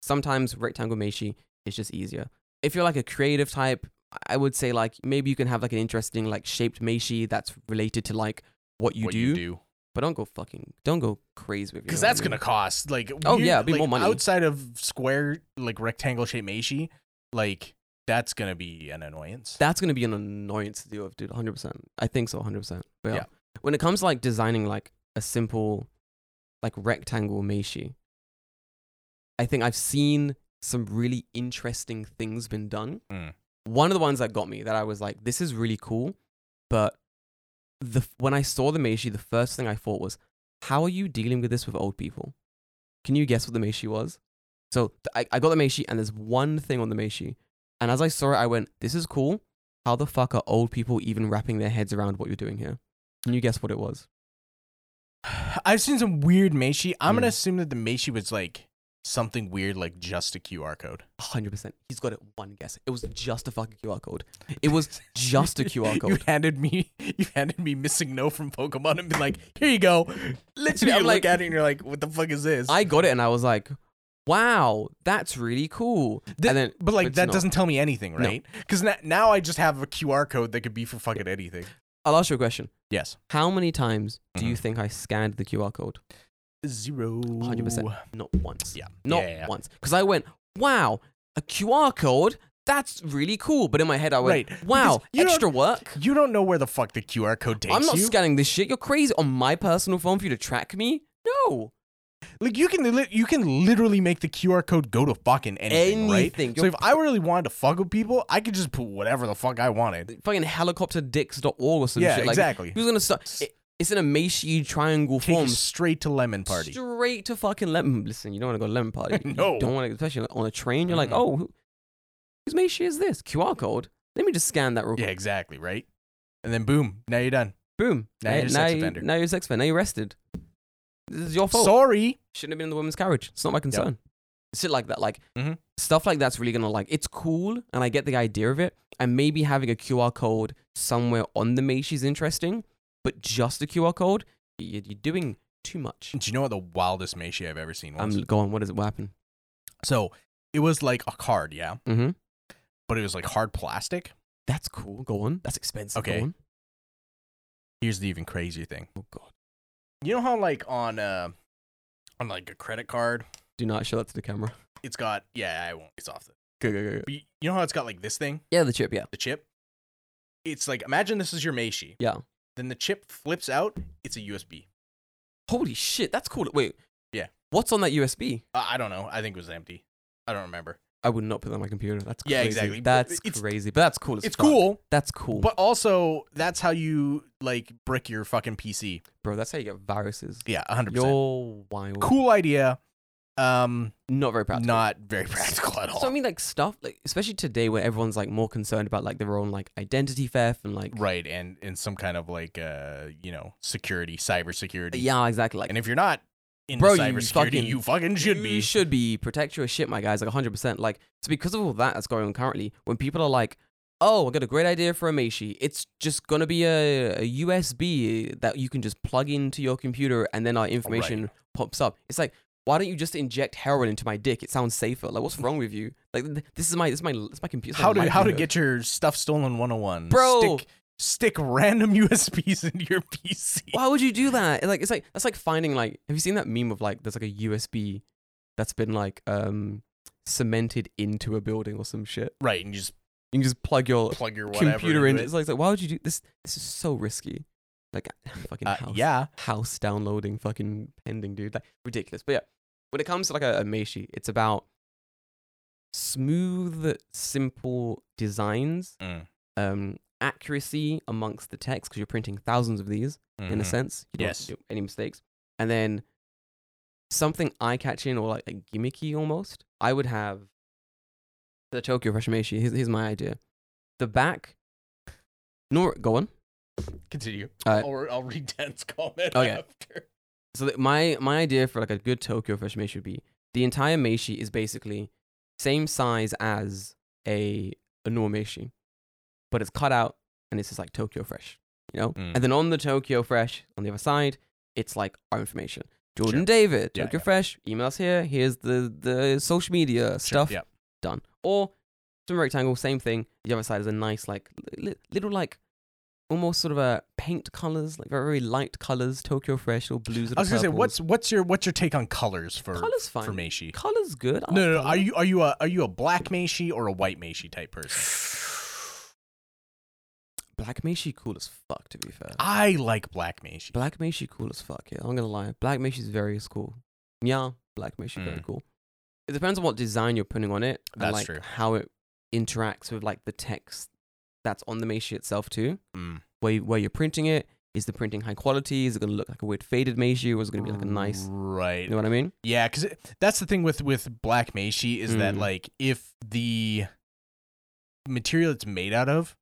sometimes rectangle meishi is just easier. If you're like a creative type, I would say like maybe you can have like an interesting like shaped meishi that's related to like what you what do. you do. But don't go fucking don't go crazy with it. Because that's gonna cost like Oh, weird- yeah, be like, more money. outside of square like rectangle shaped Meishi. Like that's gonna be an annoyance. that's gonna be an annoyance to deal with, dude. Hundred percent. I think so, hundred percent. But yeah. Yeah. When it comes to like designing like a simple, like rectangle meishi, I think I've seen some really interesting things been done. Mm. One of the ones that got me that I was like, this is really cool, but the when I saw the meishi, the first thing I thought was, how are you dealing with this with old people? Can you guess what the meishi was? So I, I got the meishi, and there's one thing on the meishi, and as I saw it, I went, this is cool. How the fuck are old people even wrapping their heads around what you're doing here? Can you guess what it was? (sighs) I've seen some weird Meishi. I'm gonna Mm. assume that the Meishi was like something weird, like just a QR code. 100%. He's got it one guess. It was just a fucking QR code. It was just a (laughs) QR code. You handed me, you handed me MissingNo from Pokemon and been like, here you go. Literally, (laughs) I'm like- look at it and you're like, what the fuck is this? I got it and I was like, wow, that's really cool. Th- then, but like that not. doesn't tell me anything, right? Because now I just have a QR code that could be for fucking anything. I'll ask you a question. Yes. How many times do you Mhm. think I scanned the QR code? Zero. 100%. Not once. Yeah. Not Yeah, yeah, once. Because I went, wow, a QR code? that's really cool. But in my head, I went, Right, wow, extra work. You don't know where the fuck the QR code takes I'm not you. scanning this shit. You're crazy on my personal phone for you to track me. No. Like you can li- you can literally make the QR code go to fucking anything, Anything. right? So You're- if I really wanted to fuck with people, I could just put whatever the fuck I wanted. Fucking helicopterdicks.org or some Yeah, shit. Like, exactly. Who's gonna start? It, it's an emaciated triangle form. you straight to lemon party. Straight to fucking lemon. Listen, you don't want to go to lemon party. (laughs) No. You don't want to, especially on a train. You're like, oh, who, whose Meishi is this? QR code. Let me just scan that real Yeah, exactly, right? And then boom, now you're done. Boom. Now you're a now, sex you- offender. now you're a sex offender. Now you're arrested. This is your fault. Sorry. Shouldn't have been in the women's carriage. It's not my concern. Shit like that. Like, Mhm. stuff like that's really gonna like, it's cool and I get the idea of it. And maybe having a QR code somewhere on the Meishi is interesting, but just a QR code, you're, you're doing too much. Do you know what the wildest Meishi I've ever seen was? I'm going, what is it? What happened? so it was like a card, yeah, Mm-hmm. but it was like hard plastic. That's cool. Go on. That's expensive. Okay. Go on. Here's the even crazier thing. Oh god. You know how like on uh on like a credit card, Do not show that to the camera. it's got yeah, I won't. It's off the. Go go go. go. You you know how it's got like this thing, Yeah, the chip. Yeah. the chip. It's like imagine this is your Meishi. Yeah. Then the chip flips out. It's a USB. Holy shit. That's cool. Wait. Yeah. What's on that USB? Uh, I don't know. I think it was empty. I don't remember. I would not put that on my computer. That's crazy. Yeah, exactly. But That's it's- crazy. But that's cool. It's fuck. cool, That's cool. but also that's how you like brick your fucking PC. Bro, that's how you get viruses. Yeah, hundred percent. You're wild. Cool idea. Um, Not very practical. not very (laughs) practical at all. So I mean, like stuff like, especially today, where everyone's like more concerned about like their own like identity theft and like, right, and and some kind of like uh, you know, security, cybersecurity. yeah, exactly. Like, And if you're not in Bro, you cybersecurity, fucking- you fucking should you be. You should be protect your shit, my guys. Like 100. percent Like it's because of all that that's going on currently. When people are like, "Oh, I got a great idea for a Meishi," it's just gonna be a, a USB that you can just plug into your computer, and then our information pops up. It's like, why don't you just inject heroin into my dick? It sounds safer. Like, what's wrong with you? Like, th- this is my this is my this is my computer. how to how to get your stuff stolen 101. Bro. Stick stick random (laughs) USBs into your PC. Why would you do that? Like, it's like that's like finding like. Have you seen that meme of like there's like a USB that's been like um cemented into a building or some shit? Right, and you just You can just plug your plug your computer in. into It's like, it's like, why would you do this? This is so risky. Like, (laughs) fucking Uh, house, yeah. house downloading, fucking pending, dude. Like, ridiculous. But yeah, when it comes to like a, a Meishi, it's about smooth, simple designs, Mm. um, accuracy amongst the text because you're printing thousands of these in a Mhm. sense. You don't Yes. do any mistakes, and then something eye catching or like, like gimmicky almost. I would have the Tokyo Fresh Meishi. Here's, here's my idea. The back. Nor go on. Continue. Alright. Or I'll read Dan's comment Okay. after. So that my my idea for like a good Tokyo Fresh Meishi would be the entire Meishi is basically same size as a a normal Meishi, but it's cut out and it's just like Tokyo Fresh, you know. Mm. And then on the Tokyo Fresh on the other side, it's like our information. Jordan Sure. David, Yeah, Tokyo yeah. Fresh, email us here. Here's the the social media Sure, stuff Yeah. done. Or some rectangle, same thing. The other side is a nice like li- little like almost sort of a paint colors, like very, very light colors. Tokyo Fresh or blues. I was gonna say, what's what's your what's your take on colors for Color's fine. for Meishi? colors good? No, no, no. Are you are you a are you a black Meishi or a white Meishi type person? Black Meishi cool as fuck. To be fair, I like black Meishi. Black Meishi cool as fuck. Yeah, I'm gonna lie. Black Meishi is very cool. Yeah, Black Meishi very Mm. cool. It depends on what design you're putting on it and That's like true. how it interacts with like the text that's on the Meishi itself too. Mm. Where you- where you're printing it, is the printing high quality? Is it gonna look like a weird faded Meishi, or is it gonna be like a nice? right. You know what I mean? Yeah, because that's the thing with with black Meishi is that Mm. like if the material it's made out of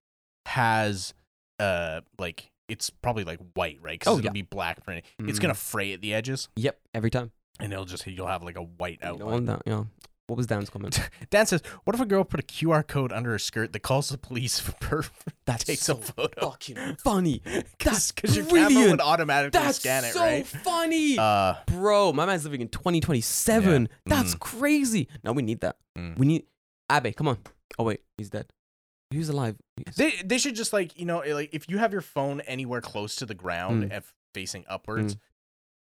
has uh like it's probably like white, right? Because Oh, it'll yeah. be black printed. It's Mm. gonna fray at the edges, Yep, every time. and it'll just you'll have like a white You don't outline. want that. Yeah. What was Dan's comment? (laughs) Dan says, "What if a girl put a QR code under her skirt that calls the police (laughs) for per- that takes so a photo?" fucking funny. (laughs) That's Because your camera would automatically That's scan it, so right? funny. Uh, Bro, my man's living in 2027. Yeah. That's Mm. crazy. No, we need that. Mm. We need Abe. Come on. Oh wait, he's dead. He's alive? He's- They they should just like you know like if you have your phone anywhere close to the ground Mm. if facing upwards,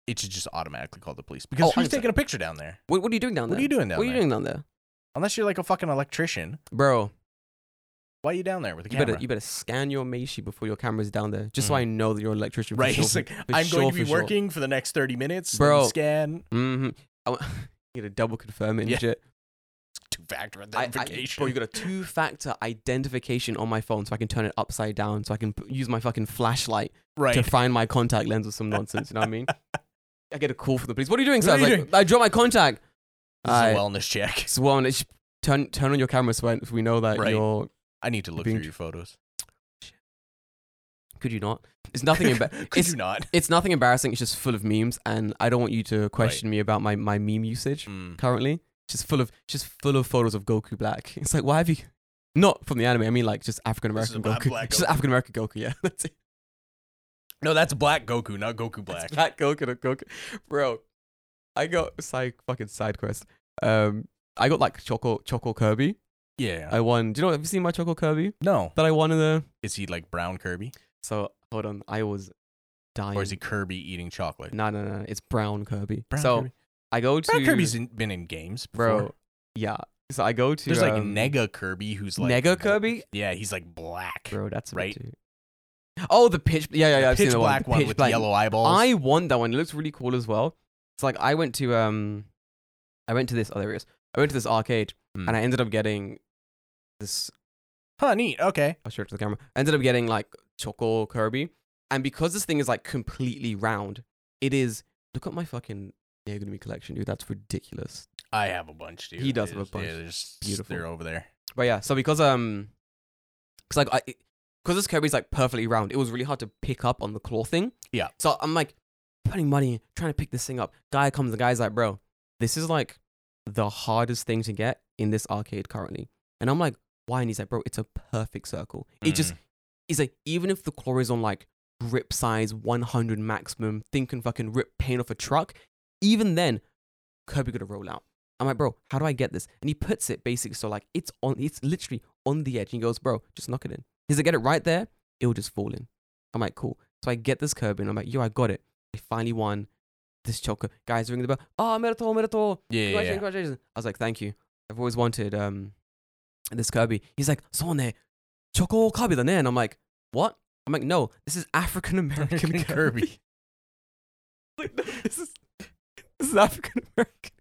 it should just automatically call the police because Oh, who's 100%. taking a picture down there? What, what are you doing down there? What are you doing down What are you there? doing down there, Unless you're like a fucking electrician. bro? Why are you down there with the You camera? better you better scan your Meishi before your camera's down there, just so I know that you're an electrician. for right. sure, It's for- like, for I'm sure, going to be for sure. working for the next 30 minutes. let Bro. Scan. Mm-hmm. I want (laughs) you to double confirm it and Yeah. shit. Two factor I, I, identification. bro, you got a two-factor identification on my phone, so I can turn it upside down, so I can p- use my fucking flashlight right. to find my contact lens or some nonsense. You know what I mean? (laughs) I get a call from the police. What are you doing, sir? I are was you like, I dropped my contact. this is I- (laughs) a wellness check. It's one. It's turn turn on your camera so I- so we know that Right. you're. I need to look Being- through your photos. Could you not? It's nothing. Emba- (laughs) Could it's, you not? it's nothing embarrassing. It's just full of memes, and I don't want you to question me about my my meme usage Mm. currently. Just full of just full of photos of Goku Black. (laughs) It's like why have you? Not from the anime. I mean like just African This is American about Goku. Black Just Goku. African American Goku. Yeah, that's it. No, that's Black Goku, not Goku Black. It's Black Goku. not Goku. Bro, I got side fucking side quest. Um, I got like Choco Choco Kirby. Yeah. I won. Do you know? Have you seen my Choco Kirby no. that I won in the? Is he like brown Kirby? So hold on, I was dying. Or is he Kirby eating chocolate? No, no, no. It's brown Kirby. Brown so Kirby? I go to Brown Kirby's in, been in games before. bro. Yeah. So I go to There's like um, Nega Kirby who's like Nega Kirby. Yeah, he's like black. Bro, that's Right? too- Oh, the pitch. Yeah, yeah, yeah. I've Pitch seen the black one. Pitch with black. yellow eyeballs. I won that one. It looks really cool as well. It's like I went to um, I went to this. Oh, there it is. I went to this arcade Hmm. and I ended up getting this. Huh, neat. Okay. I'll show it to the camera. I ended up getting like Choco Kirby, and because this thing is like completely round, it is. Look at my fucking Negumi collection, dude. That's ridiculous. I have a bunch, dude. He does have a just- yeah, bunch. they're just Beautiful. They're over there. But yeah, so because um, cause like I, because this Kirby's like perfectly round, it was really hard to pick up on the claw thing. Yeah. So I'm like putting money, in, trying to pick this thing up. Guy comes, the guy's like, bro, this is like the hardest thing to get in this arcade currently. And I'm like, why? And he's like, bro, it's a perfect circle. It just, Mm. he's like, even if the claw is on like grip size 100 maximum, thinking fucking rip paint off a truck, even then, Kirby gonna roll out. I'm like, bro, how do I get this? And he puts it basically so like it's on, it's literally on the edge. And he goes, bro, just knock it in. He's like, get it right there, it will just fall in. I'm like, cool. So I get this Kirby and I'm like, yo, I got it. I finally won this choker. Guys ringing the bell. Oh, Mirator, Mirator. Yeah, yeah, yeah. congratulations. I was like, thank you. I've always wanted um this Kirby. He's like, so ne, Choco Kirby da ne. And I'm like, what? I'm like, no, this is African American Kirby. Kirby. (laughs) like, no, this is this is African American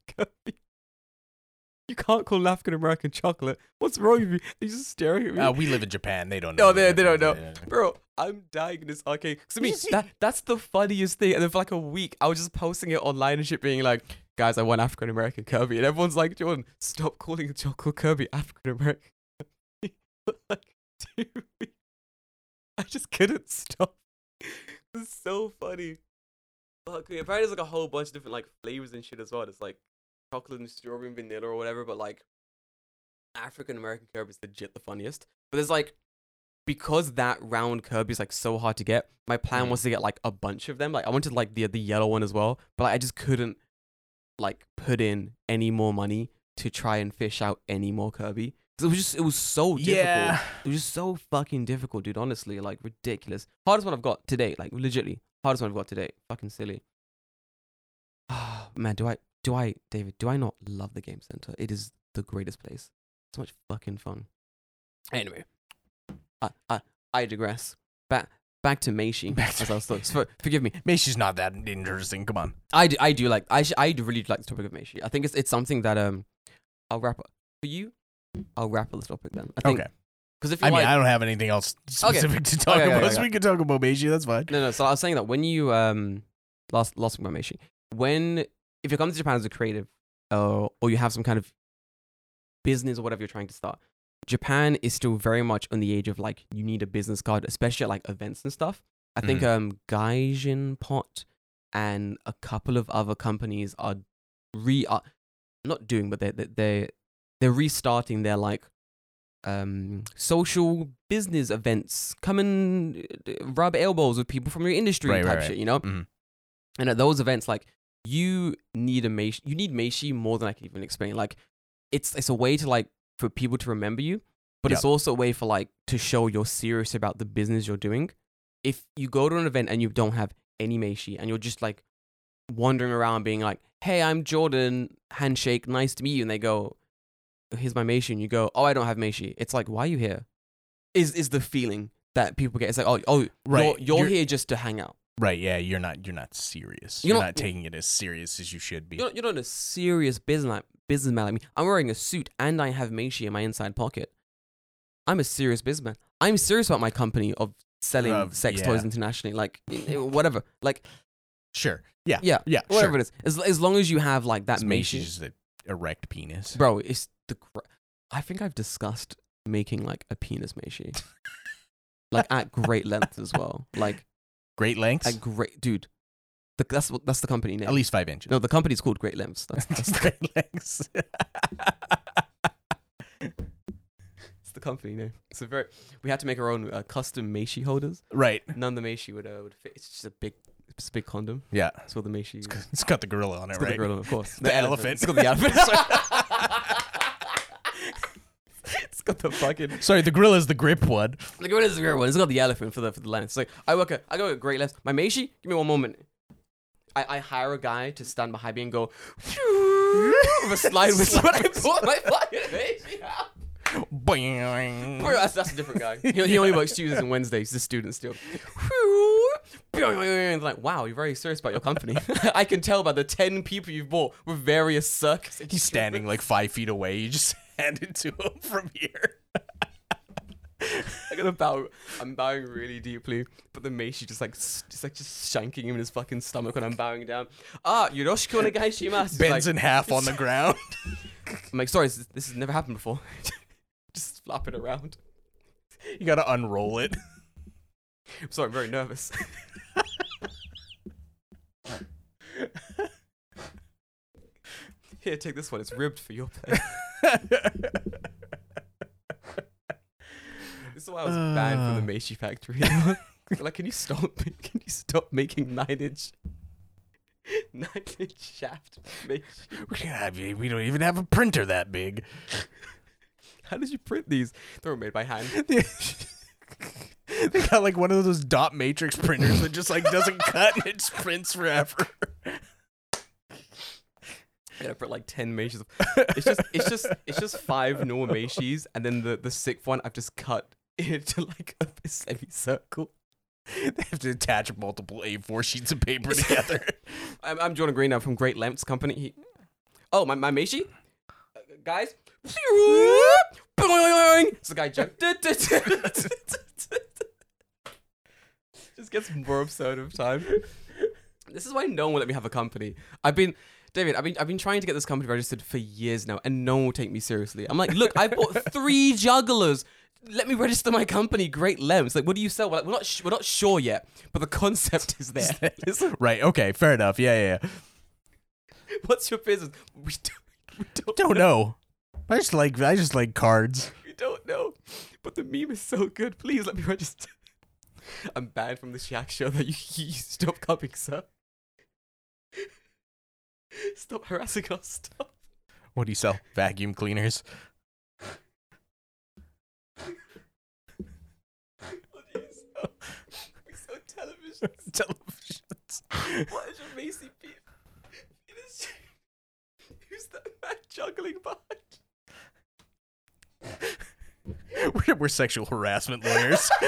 can't call African American chocolate. What's wrong with you? He's just staring at me. Uh, we live in Japan. They don't No, know. they- they don't difference. Bro, I'm dying in this arcade. Cause I mean, (laughs) that that's the funniest thing. And then for like a week, I was just posting it online and shit, being like, "Guys, I want African American Kirby," and everyone's like, "Jordan, stop calling Choco Kirby African American." (laughs) like. (laughs) I just couldn't stop. It's so funny. Fuck, apparently there's like a whole bunch of different like flavors and shit as well. It's like chocolate and strawberry and vanilla or whatever, but like African American Kirby is legit the funniest. But there's like because that round Kirby is like so hard to get. My plan Mm. was to get like a bunch of them. Like I wanted like the the yellow one as well, but like, I just couldn't like put in any more money to try and fish out any more Kirby. it was just it was so difficult. Yeah. It was just so fucking difficult, dude. Honestly, like ridiculous. Hardest one I've got today, like legitly. Hardest one I've got today. Fucking silly. (sighs) Man, do I do I David, do I not love the game center? It is the greatest place. So much fucking fun. Anyway. I I, I digress. Back back to Meishi. Back to as I was for- forgive me. Meishi's not that interesting. Come on. I do, I do like I sh- I do really like the topic of Meishi. I think it's it's something that um I'll wrap up for you. I'll wrap up this topic then. I think Okay. because if you I mean, I don't have anything else specific to talk Okay, okay, about, okay, so okay. we can talk about Meishi. That's fine. No, no. So I was saying that when you um last last about Meishi, when if you come to Japan as a creative, uh, or you have some kind of business or whatever you're trying to start, Japan is still very much on the age of like you need a business card, especially at like events and stuff. I think Mhm. um GaijinPot and a couple of other companies are re are not doing, but they they they they're restarting their like um social business events. Come and uh, rub elbows with people from your industry Right, type right, shit, right. you know. Mhm. And at those events, like you need a meishi, you need meishi more than I can even explain. Like it's it's a way to like for people to remember you, but it's also a way for like to show you're serious about the business you're doing. If you go to an event and you don't have any meishi and you're just like wandering around being like, "Hey, I'm Jordan, handshake, nice to meet you," and they go, "Here's my meishi," and you go, "Oh, I don't have meishi." It's like, why are you here? is is the feeling that people get. It's like, oh, oh, Right, you're, you're, you're- here just to hang out. Right, yeah, you're not you're not serious. You're You're, not- not, taking it as serious as you should be. You're, you're not a serious business businessman like me. I'm wearing a suit and I have Meishi in my inside pocket. I'm a serious businessman. I'm serious about my company of selling Uh, sex yeah. toys internationally. Like i- i- whatever. Like Sure. Yeah. yeah, Yeah. whatever sure. it is. As as long as you have like that Meishi, just an erect penis. bro. It's the. I think I've discussed making like a penis Meishi, (laughs) like at great length as well. Like Great lengths. at great, dude. The, that's what that's the company name. At least five inches. no, the company's called Great Lengths. (laughs) That's, that's the, Great lengths. (laughs) that's the company name. It's a very. We had to make our own uh, custom Meishi holders. right. None of the Meishi would uh, would fit. It's just a big, it's a big condom. Yeah. What the Meishi. It's It's got the gorilla on it, got the gorilla, of course. The elephant. It's got the (laughs) elephant. It's got the fucking. (laughs) Sorry, the gorilla is the grip one. The gorilla is the grip one. It's got the elephant for the for the lens. like I work. At, I go at Great Lengths. My Meishi. Give me one moment. I, I hire a guy to stand behind me and go (laughs) with a slide whistle. When I pull my fucking Meishi out. Boing. That's, that's a different guy. He, he only works Tuesdays and Wednesdays. He's a student still. (laughs) Like, wow, you're very serious about your company. I can tell by the 10 people you've bought with various circus. He's standing like five feet away. You just (laughs) hand it to him from here. I'm gonna bow. I'm bowing really deeply, but the Meishi just like s- just like just shanking him in his fucking stomach when I'm bowing down. Ah, yoroshiku onegai shimasu. It's Bends like, in half on the (laughs) ground. I'm like, sorry, this, this has never happened before. (laughs) just flop it around. You gotta unroll it. I'm sorry, I'm very nervous. Here, take this one. It's ribbed for your (laughs) play. This is why I was banned from the uh. Meishi factory. (laughs) like, can you stop? (laughs) Can you stop making nine inch, nine inch shaft Meishi? we, don't have, we don't even have a printer that big. How did you print these? They were made by hand. they got like one of those dot matrix printers that just like doesn't cut and it just prints forever. I gotta print like ten Meishis. (laughs) It's just, it's just, it's just five normal Meishis, and then the the sixth one I've just cut (laughs) into like a semicircle. They have to attach multiple A4 sheets of paper (laughs) together. I'm, I'm Jordan Green. I'm from Great Lamps Company. He, oh, my, my Meishi? Uh, guys? So the guy jumped. Just gets more absurd of time. This is why no one will let me have a company. I've been, David, I've been, I've been trying to get this company registered for years now, and no one will take me seriously. I'm like, look, I bought three (laughs) jugglers. Let me register my company, Great Lamps. Like, what do you sell? We're, like, we're not, sh- we're not sure yet, but the concept is there. (laughs) Right, okay, fair enough. Yeah, yeah, yeah. What's your business? We don't, we don't, Don't know. I just like I just like cards. we don't know. But the meme is so good. Please let me register. (laughs) I'm banned from the Shaq show that you, you stop coming, sir. (laughs) Stop harassing us. Stop. What do you sell? Vacuum cleaners. What do you sell? We sell televisions. (laughs) Televisions. What is your Macy beef? Who's that man juggling behind? We're, we're sexual harassment lawyers. (laughs)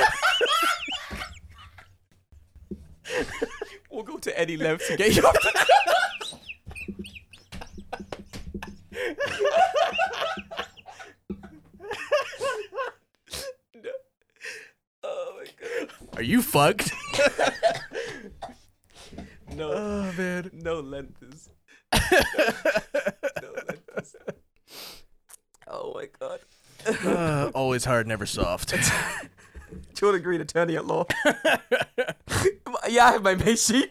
We'll go to any length to get you off the. Oh my god. Are you fucked? (laughs) No. oh man. No length is. no length is. Oh my god. Uh, always hard, never soft. (laughs) Jordan Green, attorney at law. (laughs) yeah, I have my Meishi.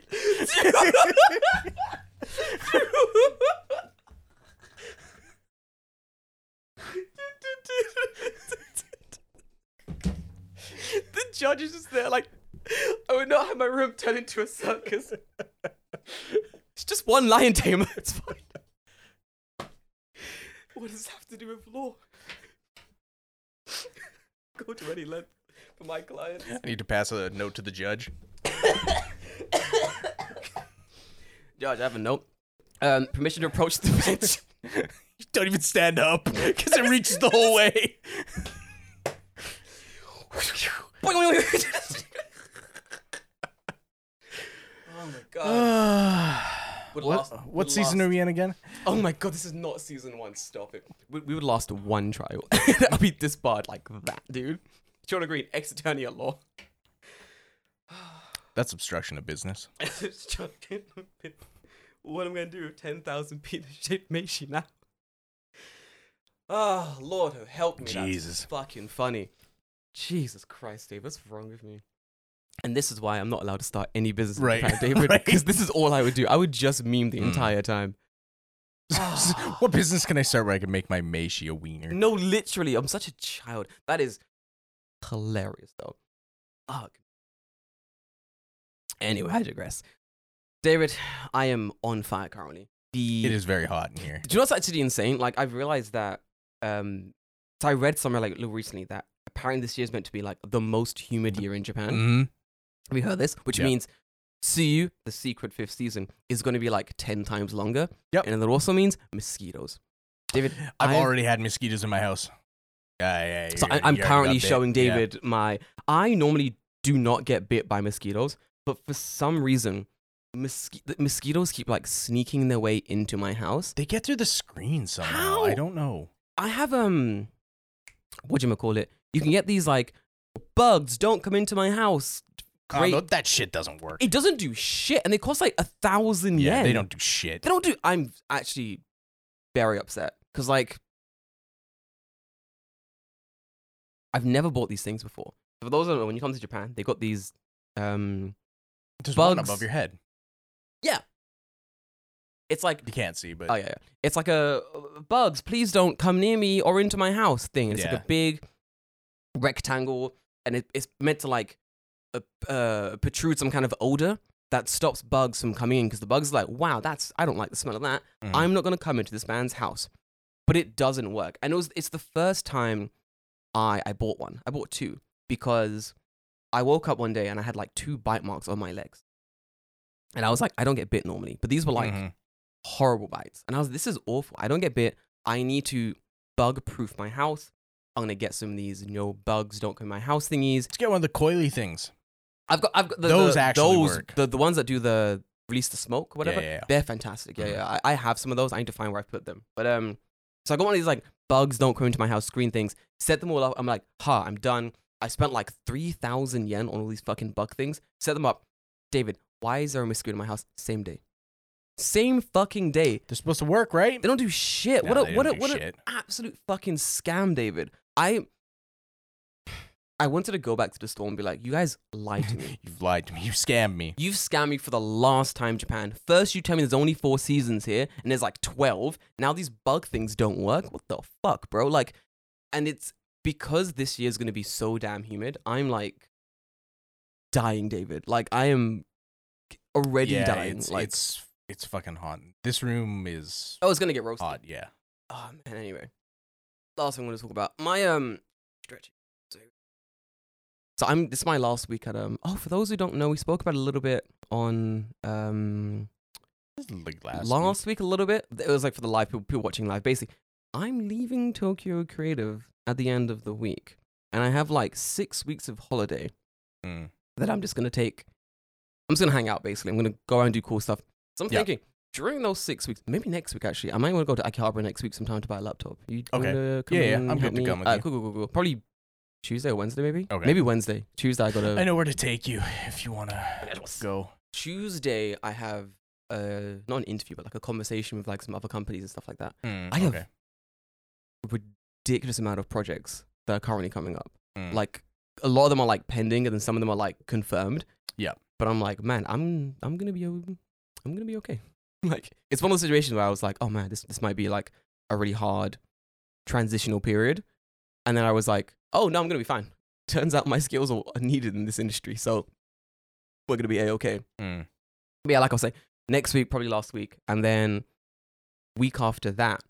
(laughs) the judge is just there, like, I would not have my room turned into a circus. It's just one lion tamer. (laughs) It's fine. What does this have to do with law? Go to any length for my clients. I need to pass a note to the judge. (coughs) Judge, I have a note. Um, permission to approach the bench. (laughs) Don't even stand up because it reaches the whole way. oh my god. Would what last- what season last- are we in again? Oh my god, this is not season one. Stop it. We, we would last one trial. (laughs) I'll be disbarred like that, dude. Sean Green, Exeternia law. (sighs) That's obstruction of business. (laughs) what am I gonna do with 10,000 peanut shaped Meishi now? Oh, Lord, help me. Jesus. That's fucking funny. Jesus Christ, Dave, what's wrong with me? And this is why I'm not allowed to start any business Right, Japan, David, (laughs) right. because this is all I would do. I would just meme the Mm. entire time. (laughs) what business can I start where I can make my Meishi a wiener? No, literally, I'm such a child. That is hilarious, though. Fuck. Anyway, I digress. David, I am on fire currently. The It is very hot in here. Do you know what's actually insane? Like I've realized that. Um, so I read somewhere like little recently that apparently this year is meant to be like the most humid year in Japan. hmm Have you heard this? Which Yeah. means Tsuyu, the secret fifth season, is going to be like ten times longer. Yep. And then it also means mosquitoes. David, (gasps) I've I- already had mosquitoes in my house. Yeah, yeah. So I, i'm currently showing Yeah. David my. I normally do not get bit by mosquitoes, but for some reason, mosqui- mosquitoes keep like sneaking their way into my house. They get through the screen somehow. How? I don't know. I have um, what do you call it? You can get these like bugs. Don't come into my house. Oh, no, that shit doesn't work. It doesn't do shit, and they cost like a thousand yeah, yen. they don't do shit. They don't do. I'm actually very upset because like I've never bought these things before. For those of don't when you come to Japan, they got these um There's bugs. above your head. It's like You can't see, but oh yeah, yeah. It's like a bugs, please don't come near me or into my house thing. It's like Yeah. a big rectangle and it, it's meant to like uh, uh, protrude some kind of odor that stops bugs from coming in because the bugs are like, wow, that's I don't like the smell of that. Mhm. I'm not gonna come into this man's house. But it doesn't work. And it was it's the first time I I bought one. I bought two because I woke up one day and I had like two bite marks on my legs. And I was like, I don't get bit normally. But these were like Mhm. Horrible bites. And I was this is awful. I don't get bit. I need to bug proof my house. I'm gonna get some of these no bugs don't come in my house thingies. let's get one of the coily things. I've got I've got the, Those the- actually those, work. The the ones that do the release the smoke, whatever. Yeah, yeah, yeah. They're fantastic. Yeah, Mhm. yeah. I, I have some of those. I need to find where I put them. But um, so I got one of these like bugs don't come into my house screen things. Set them all up. I'm like, ha, I'm done. I spent like three thousand yen on all these fucking bug things. Set them up. David, why is there a mosquito in my house? Same day. Same fucking day. They're supposed to work, right? They don't do shit. No, what a what a don't what an absolute fucking scam, David. I I wanted to go back to the store and be like, you guys lied to me. (laughs) You've lied to me. You've scammed me. You've scammed me for the last time, Japan. First, you tell me there's only four seasons here, and there's like 12. Now these bug things don't work. What the fuck, bro? Like, and it's because this year's gonna be so damn humid. I'm like dying, David. Like, I am already yeah, dying. It's, like, it's it's fucking hot. This room is I was gonna get roasted. hot. Yeah. Oh man. Anyway, last thing I want to talk about my um stretching. So, so I'm. This is my last week at um. Oh, for those who don't know, we spoke about it a little bit on um This is like last. last, week. a little bit. It was like for the live people, people watching live. Basically, I'm leaving Tokyo Creative at the end of the week, and I have like six weeks of holiday. Mm. that I'm just gonna take. I'm just gonna hang out. Basically, I'm gonna go out and do cool stuff. So I'm Yeah. thinking during those six weeks, maybe next week actually, I might want to go to Akihabara next week sometime to buy a laptop. You Okay. wanna come Yeah, yeah, I'm good to me? come with Uh, you. Cool, cool, cool, cool. Probably Tuesday or Wednesday, maybe. Okay. Maybe Wednesday. Tuesday, I gotta. I know where to take you if you wanna go. Tuesday, I have uh not an interview, but like a conversation with like some other companies and stuff like that. Mm, I have okay. Ridiculous amount of projects that are currently coming up. Mm. Like a lot of them are like pending, and then some of them are like confirmed. Yeah. But I'm like, man, I'm I'm gonna be I'm gonna be okay. (laughs) like it's one of those situations where I was like, oh man, this this might be like a really hard transitional period, and then I was like, oh no, I'm gonna be fine. (laughs) Turns out my skills are needed in this industry, so we're gonna be a okay. Mm. But yeah, like I was saying, next week, probably last week, and then week after that,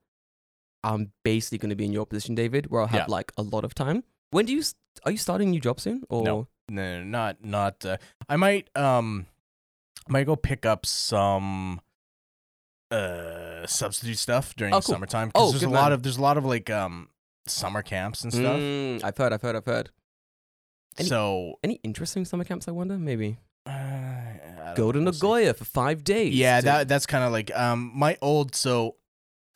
I'm basically going to be in your position, David, where I'll have Yeah. like a lot of time. When do you are you starting a new job soon? Or No. No, not not. Uh, I might um, might go pick up some uh substitute stuff during Oh, the cool. summertime. Oh, because there's a lot of there's a lot of like um summer camps and stuff. Mm, I've heard, I've heard, I've heard. Any- so Any interesting summer camps? I wonder. Maybe uh, go to. Nagoya for five days. Yeah, to- that that's kind of like um my old so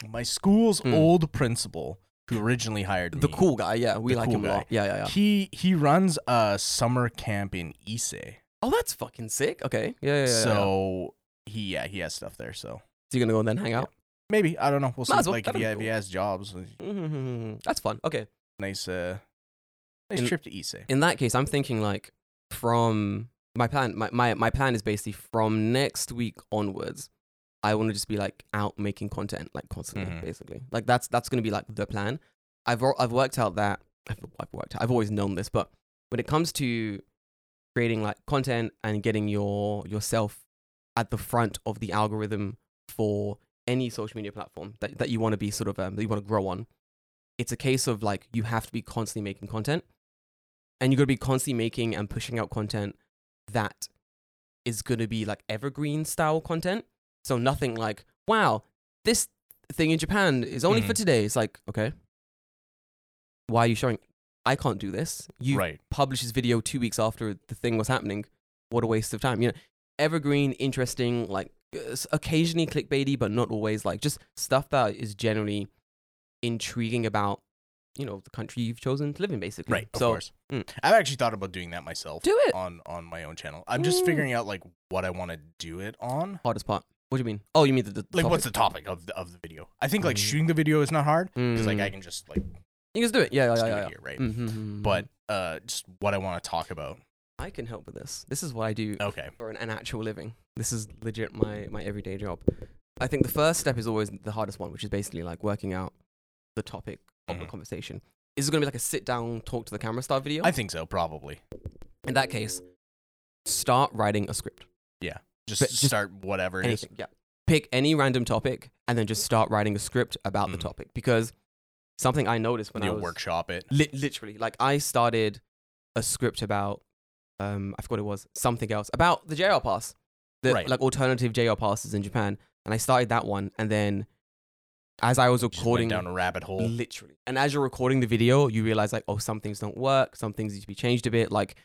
my school's Mm. old principal who originally hired the cool guy. Yeah, we The like cool him a lot. Yeah, yeah, yeah. He he runs a summer camp in Issei. Oh, that's fucking sick. Okay. Yeah, yeah, yeah. yeah. so he yeah he has stuff there. So So you're gonna go and then hang out? maybe I don't know. We'll see. Might as well. Like if he, be if he has jobs, Mm-hmm. That's fun. Okay. nice uh nice In- trip to Issei. In that case, I'm thinking like from my plan. My my, my plan is basically from next week onwards. I want to just be like out making content like constantly, Mhm. basically. Like that's that's gonna be like the plan. I've I've worked out that I've, I've worked out. I've always known this, but when it comes to creating like content and getting your yourself at the front of the algorithm for any social media platform that, that you want to be sort of um, that you want to grow on. It's a case of like you have to be constantly making content and you're going to be constantly making and pushing out content that is going to be like evergreen style content. So nothing like wow this thing in japan is only for Mhm. today. It's like okay. Why are you showing i can't do this you right. publish this video two weeks after the thing was happening. What a waste of time. You know, evergreen, interesting, like uh, occasionally clickbaity, but not always. Like just stuff that is generally intriguing about, you know, the country you've chosen to live in, basically. Right, of so course. mm. I've actually thought about doing that myself do it. on on my own channel. I'm just Mm. figuring out like what I want to do it on. Hardest part. What do you mean? Oh, you mean the, the Like, topic? what's the topic of the, of the video? I think like Mm. shooting the video is not hard because like Mm. I can just like you just do it. Yeah, yeah, just yeah, yeah. here, right? Mm-hmm. But uh, just what I want to talk about. I can help with this. This is what I do Okay. for an, an actual living. This is legit my my everyday job. I think the first step is always the hardest one, which is basically like working out the topic of the Mhm. conversation. Is it going to be like a sit down, talk to the camera style video? I think so, probably. In that case, start writing a script. Just, just start whatever it is. Anything. Yeah. Pick any random topic and then just start writing a script about the Mhm. topic because something I noticed when I You'll was workshop it. Li- literally, like I started a script about, um, I forgot it was, something else about the JR pass, the Right. like alternative JR passes in Japan, and I started that one, and then as I was recording, down a rabbit hole. literally, and as you're recording the video, you realize like, oh, some things don't work, some things need to be changed a bit, like,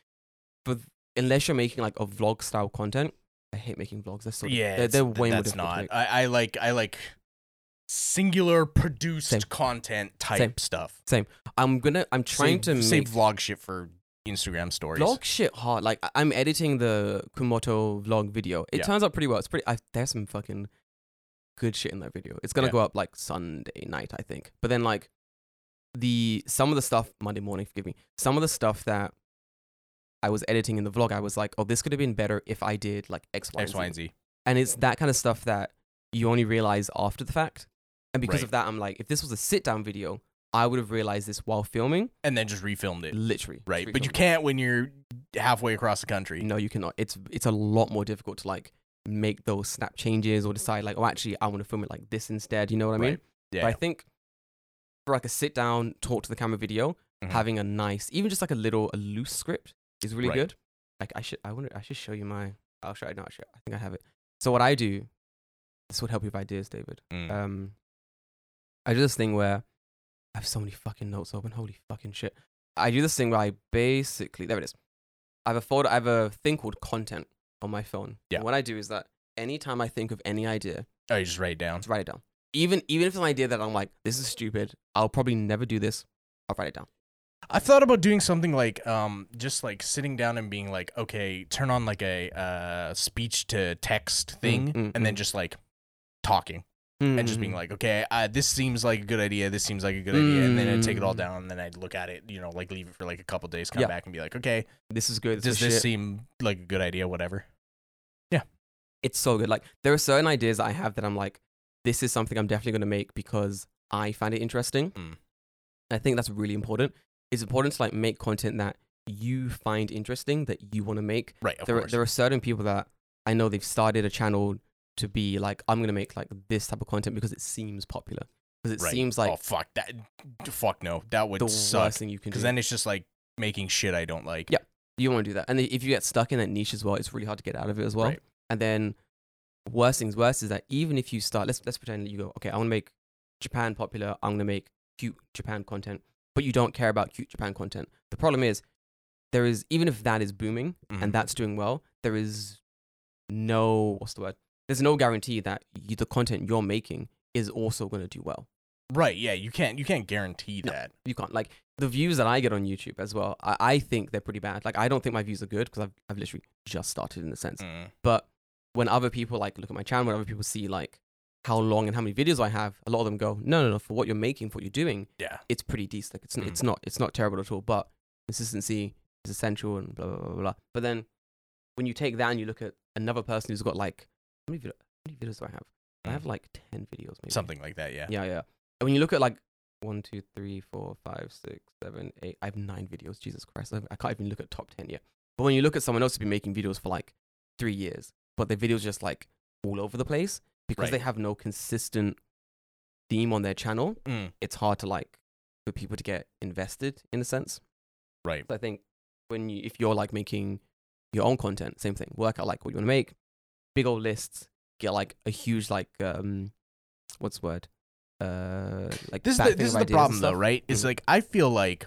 but unless you're making like a vlog style content, I hate making vlogs. They're sort of, yeah, they're, they're th- way more that's difficult. not. I, I like I like singular produced Same. content type Same. stuff. Same. I'm gonna, I'm trying save, to save make vlog shit for Instagram stories. vlog shit hard. Like I- I'm editing the Kumoto vlog video. It Yeah. turns out pretty well. It's pretty. I, there's some fucking good shit in that video. It's gonna Yeah. go up like Sunday night, I think. But then like the some of the stuff Monday morning, forgive me. Some of the stuff that I was editing in the vlog, I was like, oh, this could have been better if I did like X, Y, X, Y, and and Z. Z. And it's that kind of stuff that you only realize after the fact. And because Right. of that, I'm like, if this was a sit down video, I would have realized this while filming. And then just refilmed it. Literally, Right. But you can't when you're halfway across the country. No, you cannot. It's it's a lot more difficult to like make those snap changes or decide like, oh, actually, I want to film it like this instead. You know what I mean? Right. Yeah. But I think for like a sit down, talk to the camera video, Mhm. having a nice, even just like a little a loose script is really Right. good. Like I should, I wonder, I should show you my. I'll show. No, actually, I think I have it. So what I do, this would help you with ideas, David. Mm. Um, I do this thing where I have so many fucking notes open. Holy fucking shit! I do this thing where I basically there it is. I have a folder. I have a thing called content on my phone. Yeah. And what I do is that anytime I think of any idea, oh, you just write it down. just write it down. Even even if it's an idea that I'm like, this is stupid. I'll probably never do this. I'll write it down. I thought about doing something like um just like sitting down and being like, okay, turn on like a uh speech to text thing mm, and then mm. just like talking and just being like, okay, uh, this seems like a good idea, this seems like a good idea, and then I'd take it all Mm. down and then I'd look at it, you know, like leave it for like a couple days, come Yeah. back and be like, okay, this is good. This does is this shit. seem like a good idea, whatever. Yeah, it's so good. Like there are certain ideas that I have that I'm like, this is something I'm definitely going to make because I find it interesting. Mm. I think that's really important. It's important to like make content that you find interesting that you want to make. Right, of there, are, course. there are certain people that I know they've started a channel to be like, I'm going to make like this type of content because it seems popular. Because it Right. seems like oh fuck that, fuck no, that would the suck. worst thing you can. Because then it's just like making shit I don't like. Yeah. you want to do that. And if you get stuck in that niche as well, it's really hard to get out of it as well. Right. And then worst things worse is that even if you start, let's let's pretend that you go, okay, I want to make Japan popular. I'm gonna make cute Japan content, but you don't care about cute Japan content. The problem is there is even if that is booming Mhm. and that's doing well, there is no what's the word? There's no guarantee that you, the content you're making is also going to do well. Right. Yeah. You can't. You can't guarantee No. that. You can't like the views that I get on YouTube as well. I, I think they're pretty bad. Like I don't think my views are good because I've I've literally just started in a sense. Mm. But when other people like look at my channel, when other people see like how long and how many videos I have, a lot of them go, no, no, no, for what you're making, for what you're doing, Yeah. it's pretty decent. Like it's Mhm. it's not it's not terrible at all. But consistency is essential and blah blah blah blah. But then when you take that and you look at another person who's got like many, vid- how many videos do I have? I Mm. have like ten videos, maybe Something like that. Yeah. Yeah, yeah. And when you look at like one, two, three, four, five, six, seven, eight, I have nine videos. Jesus Christ, I I can't even look at top ten yet. But when you look at someone else who's been making videos for like three years, but their videos just like all over the place because Right. they have no consistent theme on their channel, Mm. it's hard to like for people to get invested in a sense. Right. So I think when you if you're like making your own content, same thing. Work out like what you want to make, big old lists, get like a huge like um what's the word? Uh like This is the, this is the problem though, right? Is Mm. like I feel like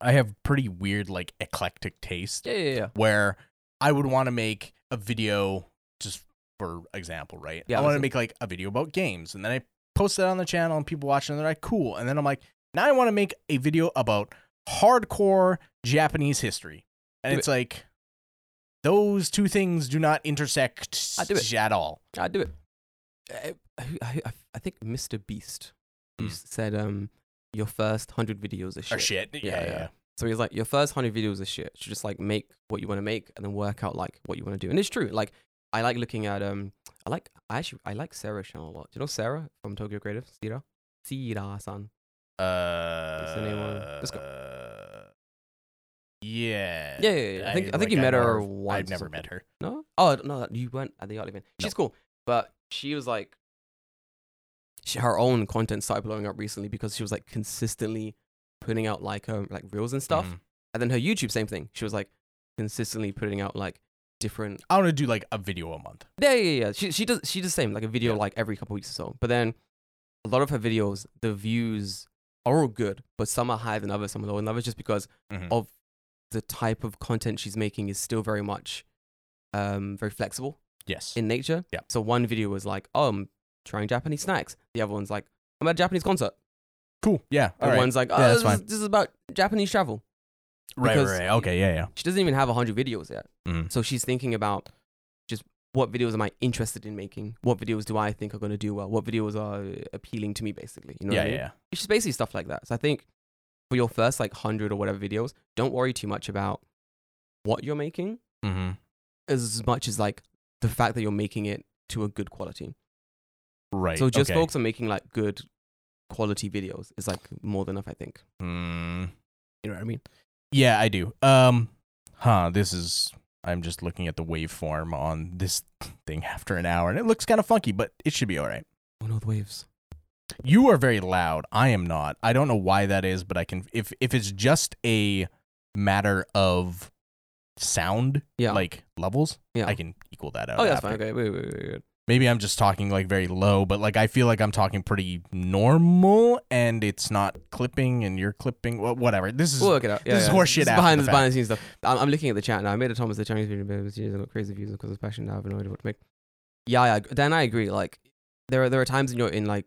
I have pretty weird like eclectic taste Yeah, yeah, yeah. where I would want to make a video just for example, right? Yeah, I want to make like a video about games and then I post that on the channel and people watch it and they're like, cool. And then I'm like, now I want to make a video about hardcore Japanese history. And Do it's like those two things do not intersect I do it. at all. I do it. I, I, I, I think Mr. Beast Mm. said um your first hundred videos are shit. Or shit. Yeah, yeah. yeah. So he's like, your first hundred videos are shit. So just like make what you want to make and then work out like what you want to do. And it's true. Like I like looking at um I like I actually I like Sarah's channel a lot. Do you know Sarah from Tokyo Creative? Sira? Sira san. Uh, the name of? Let's Yeah. Yeah, yeah, yeah. I think I, think you like, met know her I've never met her. No? Oh no, you weren't at the art event. She's No. cool. But she was like she, her own content started blowing up recently because she was like consistently putting out like um like reels and stuff. Mhm. And then her YouTube, same thing. She was like consistently putting out like different I want to do like a video a month. Yeah, yeah, yeah. She she does she does the same, like a video Yeah. like every couple weeks or so. But then a lot of her videos, the views are all good, but some are higher than others, some are lower than others, just because Mhm. of the type of content she's making is still very much um very flexible Yes. in nature. Yeah. So one video was like, oh, I'm trying Japanese snacks. The other one's like, I'm at a Japanese concert. cool. Yeah. And All right. one's like, oh, Yeah, that's this, is, this is about Japanese travel. Right, right, right. Okay. Yeah. Yeah. She doesn't even have 100 videos yet. Mhm. So she's thinking about just what videos am I interested in making? What videos do I think are going to do well? What videos are appealing to me, basically? You know yeah. what I mean? Yeah. It's just basically stuff like that. So I think for your first like 100 or whatever videos, don't worry too much about what you're making Mm-hmm. as much as like the fact that you're making it to a good quality. Right. So just okay. focus on making like good quality videos is like more than enough, I think. Mm, You know what I mean? yeah, I do. Um. Huh. This is. I'm just looking at the waveform on this (laughs) thing after an hour, and it looks kind of funky, but it should be all right. Oh no, the waves. You are very loud. I am not. I don't know why that is, but I can. If if it's just a matter of sound, Yeah. like levels, Yeah. I can equal that out. oh, that's after. fine. Okay, wait, wait, wait, wait. Maybe I'm just talking like very low, but like I feel like I'm talking pretty normal, and it's not clipping, and you're clipping. Well, whatever. This is We'll work it up. Yeah, this is yeah. horseshit is after behind the behind the scenes stuff. I'm, I'm looking at the chat now. I made a Thomas the Chinese video, but I got crazy views because of passion. Now I have no idea what to make. Yeah, yeah. Dan, I agree. Like there are there are times in your in like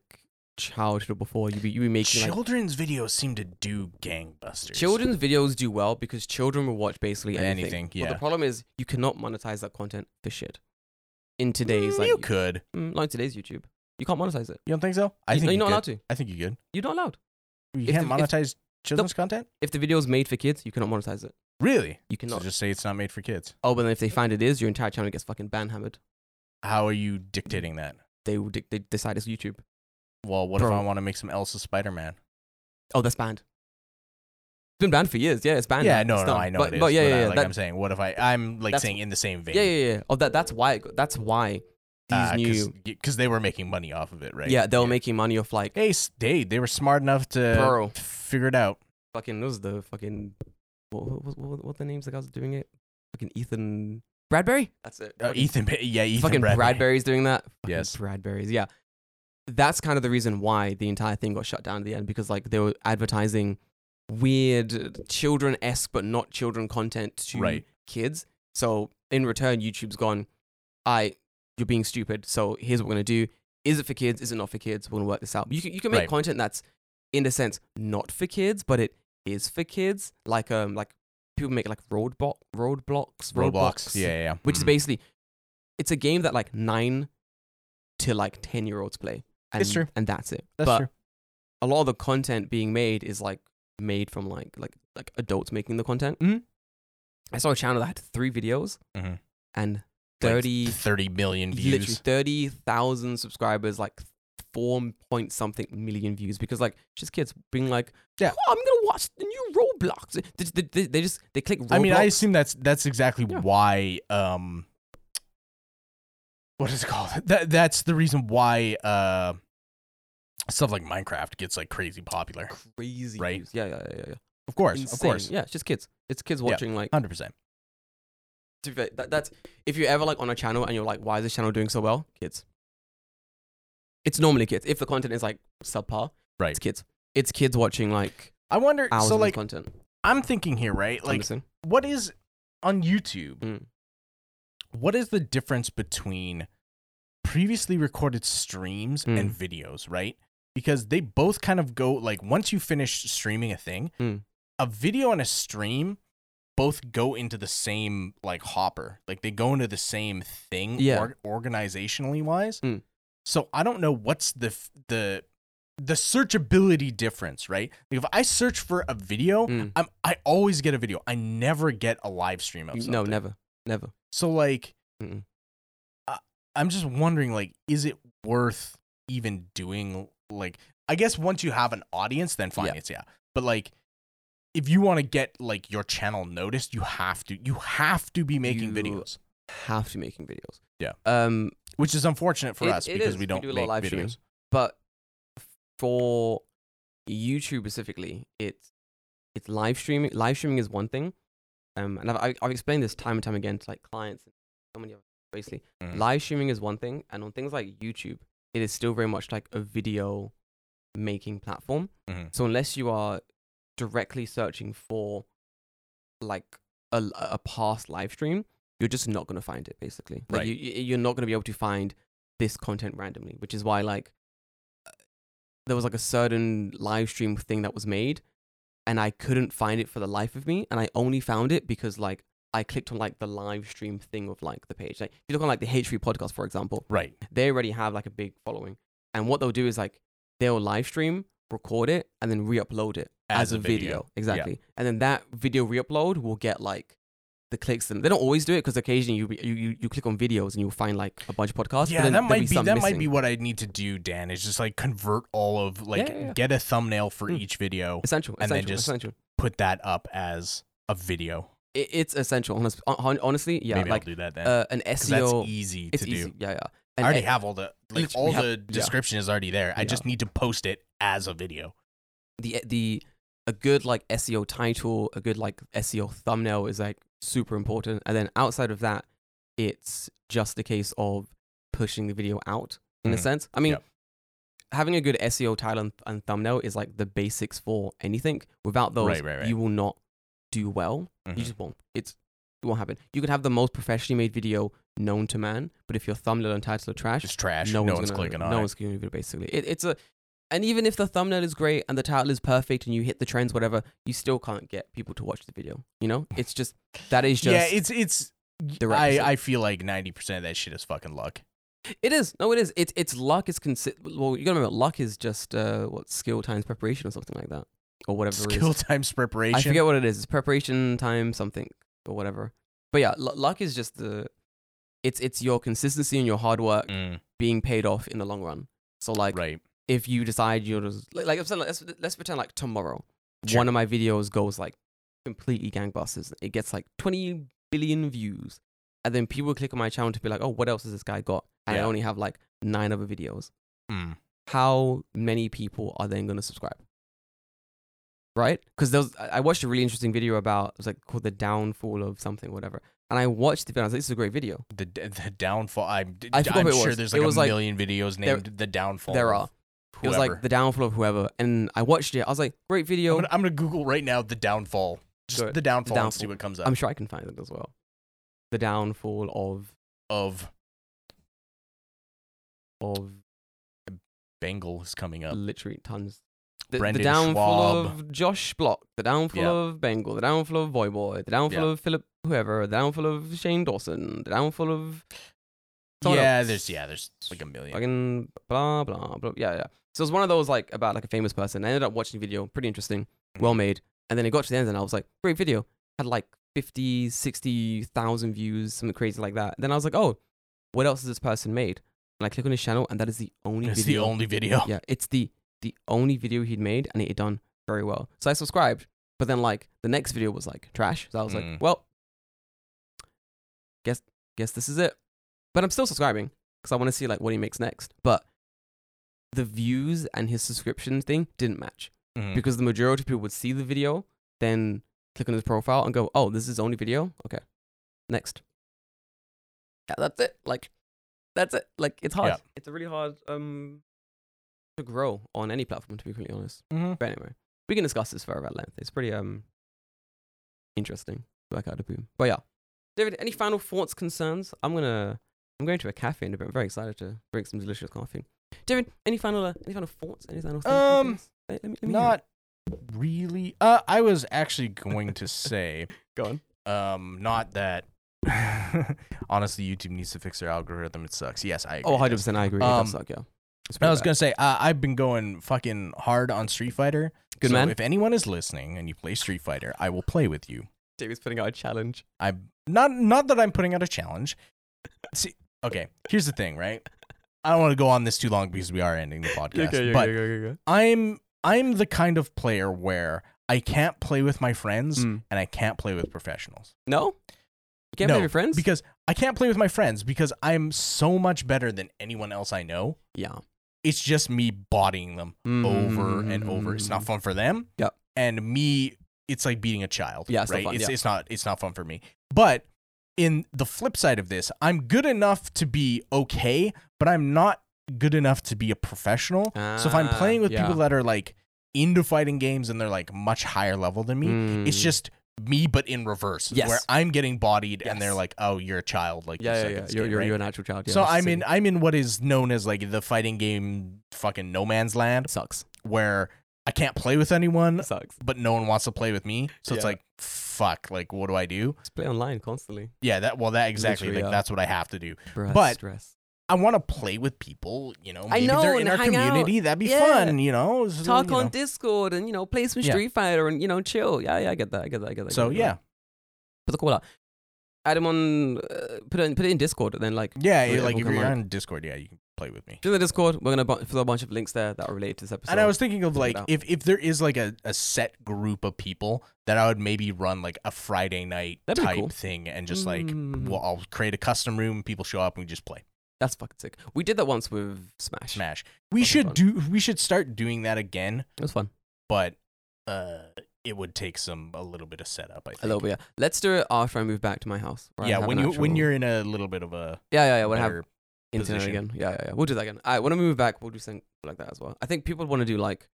childhood before you be you be making like children's videos seem to do gangbusters. children's videos do well because children will watch basically anything. Anything, But yeah. the problem is you cannot monetize that content for shit. In today's Mm, like you could. mm, not in today's YouTube, you can't monetize it. You don't think so? I You- think no, you you're not could. allowed to. I think you could. You're not allowed. You If can't the- if- monetize children's content. If the video is made for kids, you cannot monetize it. Really? You So cannot. just say it's not made for kids. oh, but then if they find it is, your entire channel gets fucking ban hammered. How are you dictating that? They will dic- they decide it's YouTube. Well, what if I want to make some Elsa Spider Man? Oh, that's banned. It's been banned for years. Yeah, it's banned. Yeah, no, It's no. I know but, it is. But yeah, but yeah, I, yeah. like that- I'm saying, what if I? I'm like saying in the same vein. yeah, yeah, yeah. Oh, that that's why. That's why these new. because they were making money off of it, right? Yeah, they were making money off like Hey, they they were smart enough to Bro. figure it out. fucking. Those the fucking. What what what, what, what the names the guys doing it? Fucking Ethan Bradberry. That's it. Uh, Ethan, yeah, Ethan fucking Bradberry. Bradberry's doing that. Fucking Yes. Bradberry's. Yeah, that's kind of the reason why the entire thing got shut down at the end because like they were advertising weird children esque but not children content to Right. kids. So in return, YouTube's gone, I you're being stupid. So here's what we're gonna do. Is it for kids? Is it not for kids? We're gonna work this out. You can you can make Right. content that's in a sense not for kids, but it is for kids. Like um like people make like roadblock roadblocks Roblox. Yeah, yeah, yeah. which is Mhm. basically it's a game that like nine to like ten year olds play. And, It's true. and that's it. That's but true. a lot of the content being made is like made from like like like adults making the content. Mhm. I saw a channel that had three videos Mhm. and Like 30 30 million literally views. 30,000 subscribers like 4 point something million views because like just kids being like Yeah. "Oh, I'm going to watch the new Roblox. They, they, they, they just they click Roblox. I mean, I assume that's that's exactly Yeah. why. Um, what is it called? (laughs) That that's the reason why uh, stuff like Minecraft gets like crazy popular. crazy Right. views. Yeah, yeah, yeah, yeah. Of course, Insane. of course, Yeah, it's just kids. It's kids Yeah. watching like hundred percent. to be fair, that, that's if you're ever like on a channel and you're like, why is this channel doing so well? Kids. It's normally kids. If the content is like subpar, Right. It's kids. It's kids watching like I wonder. So like, content. I'm thinking here, right? Like, listening. what is on YouTube? Mm. What is the difference between previously recorded streams and Mm. videos, right? Because they both kind of go like once you finish streaming a thing, Mm. a video and a stream both go into the same like hopper. Like they go into the same thing Yeah. or- organizationally wise. Mm. So I don't know what's the f- the the searchability difference, right? Like if I search for a video, Mm. I'm I always get a video. I never get a live stream of something. No, never. Never. So like, Mm-mm. I, I'm just wondering, like, is it worth even doing? Like, I guess once you have an audience, then fine, Yeah. it's yeah. But like, if you want to get like your channel noticed, you have to you have to be making You- videos, Have to be making videos. Yeah. Um which is unfortunate for It- us it because is. we We don't do a lot make of live streaming. videos. but for YouTube specifically, it's it's live streaming. Live streaming is one thing, um, and I've I- I've explained this time and time again to like clients and so many of basically. Mhm. Live streaming is one thing, and on things like YouTube, it is still very much like a video making platform. Mhm. So unless you are directly searching for like a, a past live stream, you're just not gonna find it. Basically, like Right. you, you- you're not gonna be able to find this content randomly, which is why like uh, there was like a certain live stream thing that was made, and I couldn't find it for the life of me, and I only found it because like I clicked on like the live stream thing of like the page. Like if you look on like the H3 podcast, for example, Right. they already have like a big following. And what they'll do is like they'll live stream, record it, and then re-upload it as, a video. Exactly. And then that video re-upload will get like the clicks. And they don't always do it because occasionally you, you you you click on videos and you'll find like a bunch of podcasts. Yeah, that might be some that might be what I need to do, Dan. Is just like convert all of like yeah, yeah. get a thumbnail for Mm. each video, essential. and then just essential. put that up as a video. It, it's essential. Honest, honestly, yeah. Maybe like I'll do that then. uh, an SEO. that's easy it's to easy. do. Yeah, yeah. I already have all the like all have- the yeah. description is already there. I Yeah. just need to post it as a video. the the a good like SEO title, a good like SEO thumbnail is like super important. And then outside of that, it's just a case of pushing the video out in a Mhm. sense. I mean, Yep. having a good SEO title and, and thumbnail is like the basics for anything. Without those, Right, right, right. you will not do well. Mhm. You just won't. It's it won't happen. You could have the most professionally made video known to man, but if your thumbnail and title are trash, It's trash. no, No, one's, one's gonna, clicking on it. no it. one's clicking on it basically it, it's a and even if the thumbnail is great and the title is perfect and you hit the trends whatever you still can't get people to watch the video you know it's just that is just yeah, it's it's. the I. I feel like ninety percent of that shit is fucking luck. it is no it is it's it's luck is consi- well you gotta remember luck is just uh what skill times preparation or something like that or whatever Skill it is times preparation. i forget what it is it's preparation time something or whatever but yeah l- luck is just the it's it's your consistency and your hard work Mm, being paid off in the long run so like right. If you decide you're just like, like I'm saying, let's let's pretend like tomorrow Sure. one of my videos goes like completely gangbusters. It gets like 20 billion views, and then people click on my channel to be like, oh, what else has this guy got? And I only have like nine other videos. Mm. How many people are then going to subscribe? Right? Because there was, I watched a really interesting video about it was like called the downfall of something, whatever. And I watched the video. I was like, this is a great video. The the downfall. I'm I I'm what sure was. there's It like was a like- million videos there- named the downfall. there are. It was like the downfall of whoever, and I watched it. I was like, great video. I'm gonna, I'm gonna Google right now the downfall. Just Go ahead. the downfall, and see what comes up I'm sure I can find it as well. The downfall of of of Bengal is coming up. literally tons. The, the downfall Schwab. of Josh Block, the downfall Yeah. of Bengal, the downfall of Voyboy, the downfall Yeah. of Philip whoever, the downfall of Shane Dawson, the downfall of someone Yeah, else. there's yeah, there's like a million. fucking blah blah blah. Yeah, yeah. So it was one of those like about like a famous person. I ended up watching the video, pretty interesting, well made. And then it got to the end, and I was like, great video. Had like 50, 60,000 views, something crazy like that. Then I was like, oh, what else has this person made? And I click on his channel, and that is the only It's video. the only video. Yeah, it's the the only video he'd made, and it had done very well. So I subscribed, but then like the next video was like trash. So I was Mm. like, well, guess guess this is it. But I'm still subscribing because I want to see like what he makes next. But the views and his subscription thing didn't match Mhm. because the majority of people would see the video, then click on his profile and go, "Oh, this is only video." Okay, next. Yeah, that's it. Like, that's it. Like, it's hard. Yeah. It's a really hard um to grow on any platform, to be completely honest. Mhm. But anyway, we can discuss this further at length. It's pretty um interesting. Work out of boom. But yeah, David, any final thoughts, concerns? I'm gonna I'm going to a cafe in a bit. I'm very excited to drink some delicious coffee. David, any final uh, any final thoughts? Any final Um, things? Let, let me, let me hear. Not really. Uh, I was actually going to say, (laughs) go on. um, not that. (laughs) honestly, YouTube needs to fix their algorithm. It sucks. Yes, I. Agree. Oh, It 100 percent. I agree. it Um, does suck. Yeah. It's I was bad. gonna say uh, I've been going fucking hard on Street Fighter. Good so man. If anyone is listening and you play Street Fighter, I will play with you. David's putting out a challenge. I not not that I'm putting out a challenge. See, okay. Here's the thing, right? I don't want to go on this too long because we are ending the (laughs) podcast. but I'm I'm the kind of player where I can't play with my friends Mm. and I can't play with professionals No, you can't No, play with your friends. because I can't play with my friends because I'm so much better than anyone else I know. yeah, It's just me bodying them over and over. It's not fun for them. Yep. And me, it's like beating a child. Yeah, it's right. fun, it's yeah. it's not it's not fun for me. But in the flip side of this, I'm good enough to be okay, but I'm not good enough to be a professional. so if I'm Ah, playing with yeah. people that are like into fighting games and they're like much higher level than me, it's Mm. just me but in reverse. Yes. Where I'm getting bodied and they're like, "Oh, you're a child." Like yeah, yeah, yeah. You're you're, right? you're an actual child. Yeah, so I'm in I'm in what is known as like the fighting game fucking no man's land sucks. where I can't play with anyone, It sucks. but no one wants to play with me. So it's like fuck, like what do I do? Just play online constantly. Yeah, that well that exactly Literally, like yeah. that's what I have to do. Bruh, But- stress. I want to play with people, you know. I Maybe know, they're in our hang out. community. That'd be Yeah. fun, you know. so, Talk you on know. Discord and you know play some Yeah. Street Fighter and you know chill. Yeah, yeah, I get that. I get that. I get that. I So get yeah, put the call out. Add him on. Uh, put it in, put it in Discord and then like yeah, Yeah, like if you're come on Discord, yeah, you can play with me. to the Discord. We're gonna bu- throw a bunch of links there that are related to this episode. And I was thinking of like if if there is like a, a set group of people that I would maybe run like a Friday night That'd type cool. thing and just like Mm. well I'll create a custom room, people show up and we just play. That's fucking sick. We did that once with Smash. Smash. We should fun. do we should start doing that again, It was fun. but uh it would take some a little bit of setup, I think. A little bit. Yeah. Let's do it after I move back to my house. I yeah, when you when you're in a little bit of a yeah yeah yeah when I have internet position. again. Yeah, yeah, yeah. We'll do that again. All right, when I move back, we'll do something like that as well. I think people want to do like.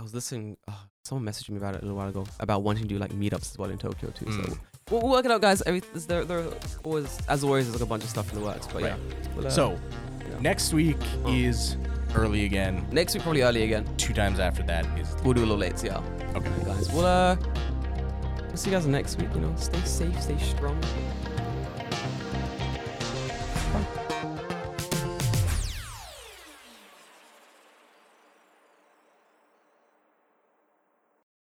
I was listening. Oh, someone messaged me about it a little while ago about wanting to do like meetups as well in Tokyo too. So Mm. We'll, working work it out, guys. Every, there, there always, as always, there's like a bunch of stuff in the works. But right. yeah. Uh, so yeah. next week oh. is early again. Next week probably early again. Two times after that is. We'll do a little late. Yeah. Okay, guys. We'll uh, we'll see you guys next week. You know, stay safe, stay strong. Bye.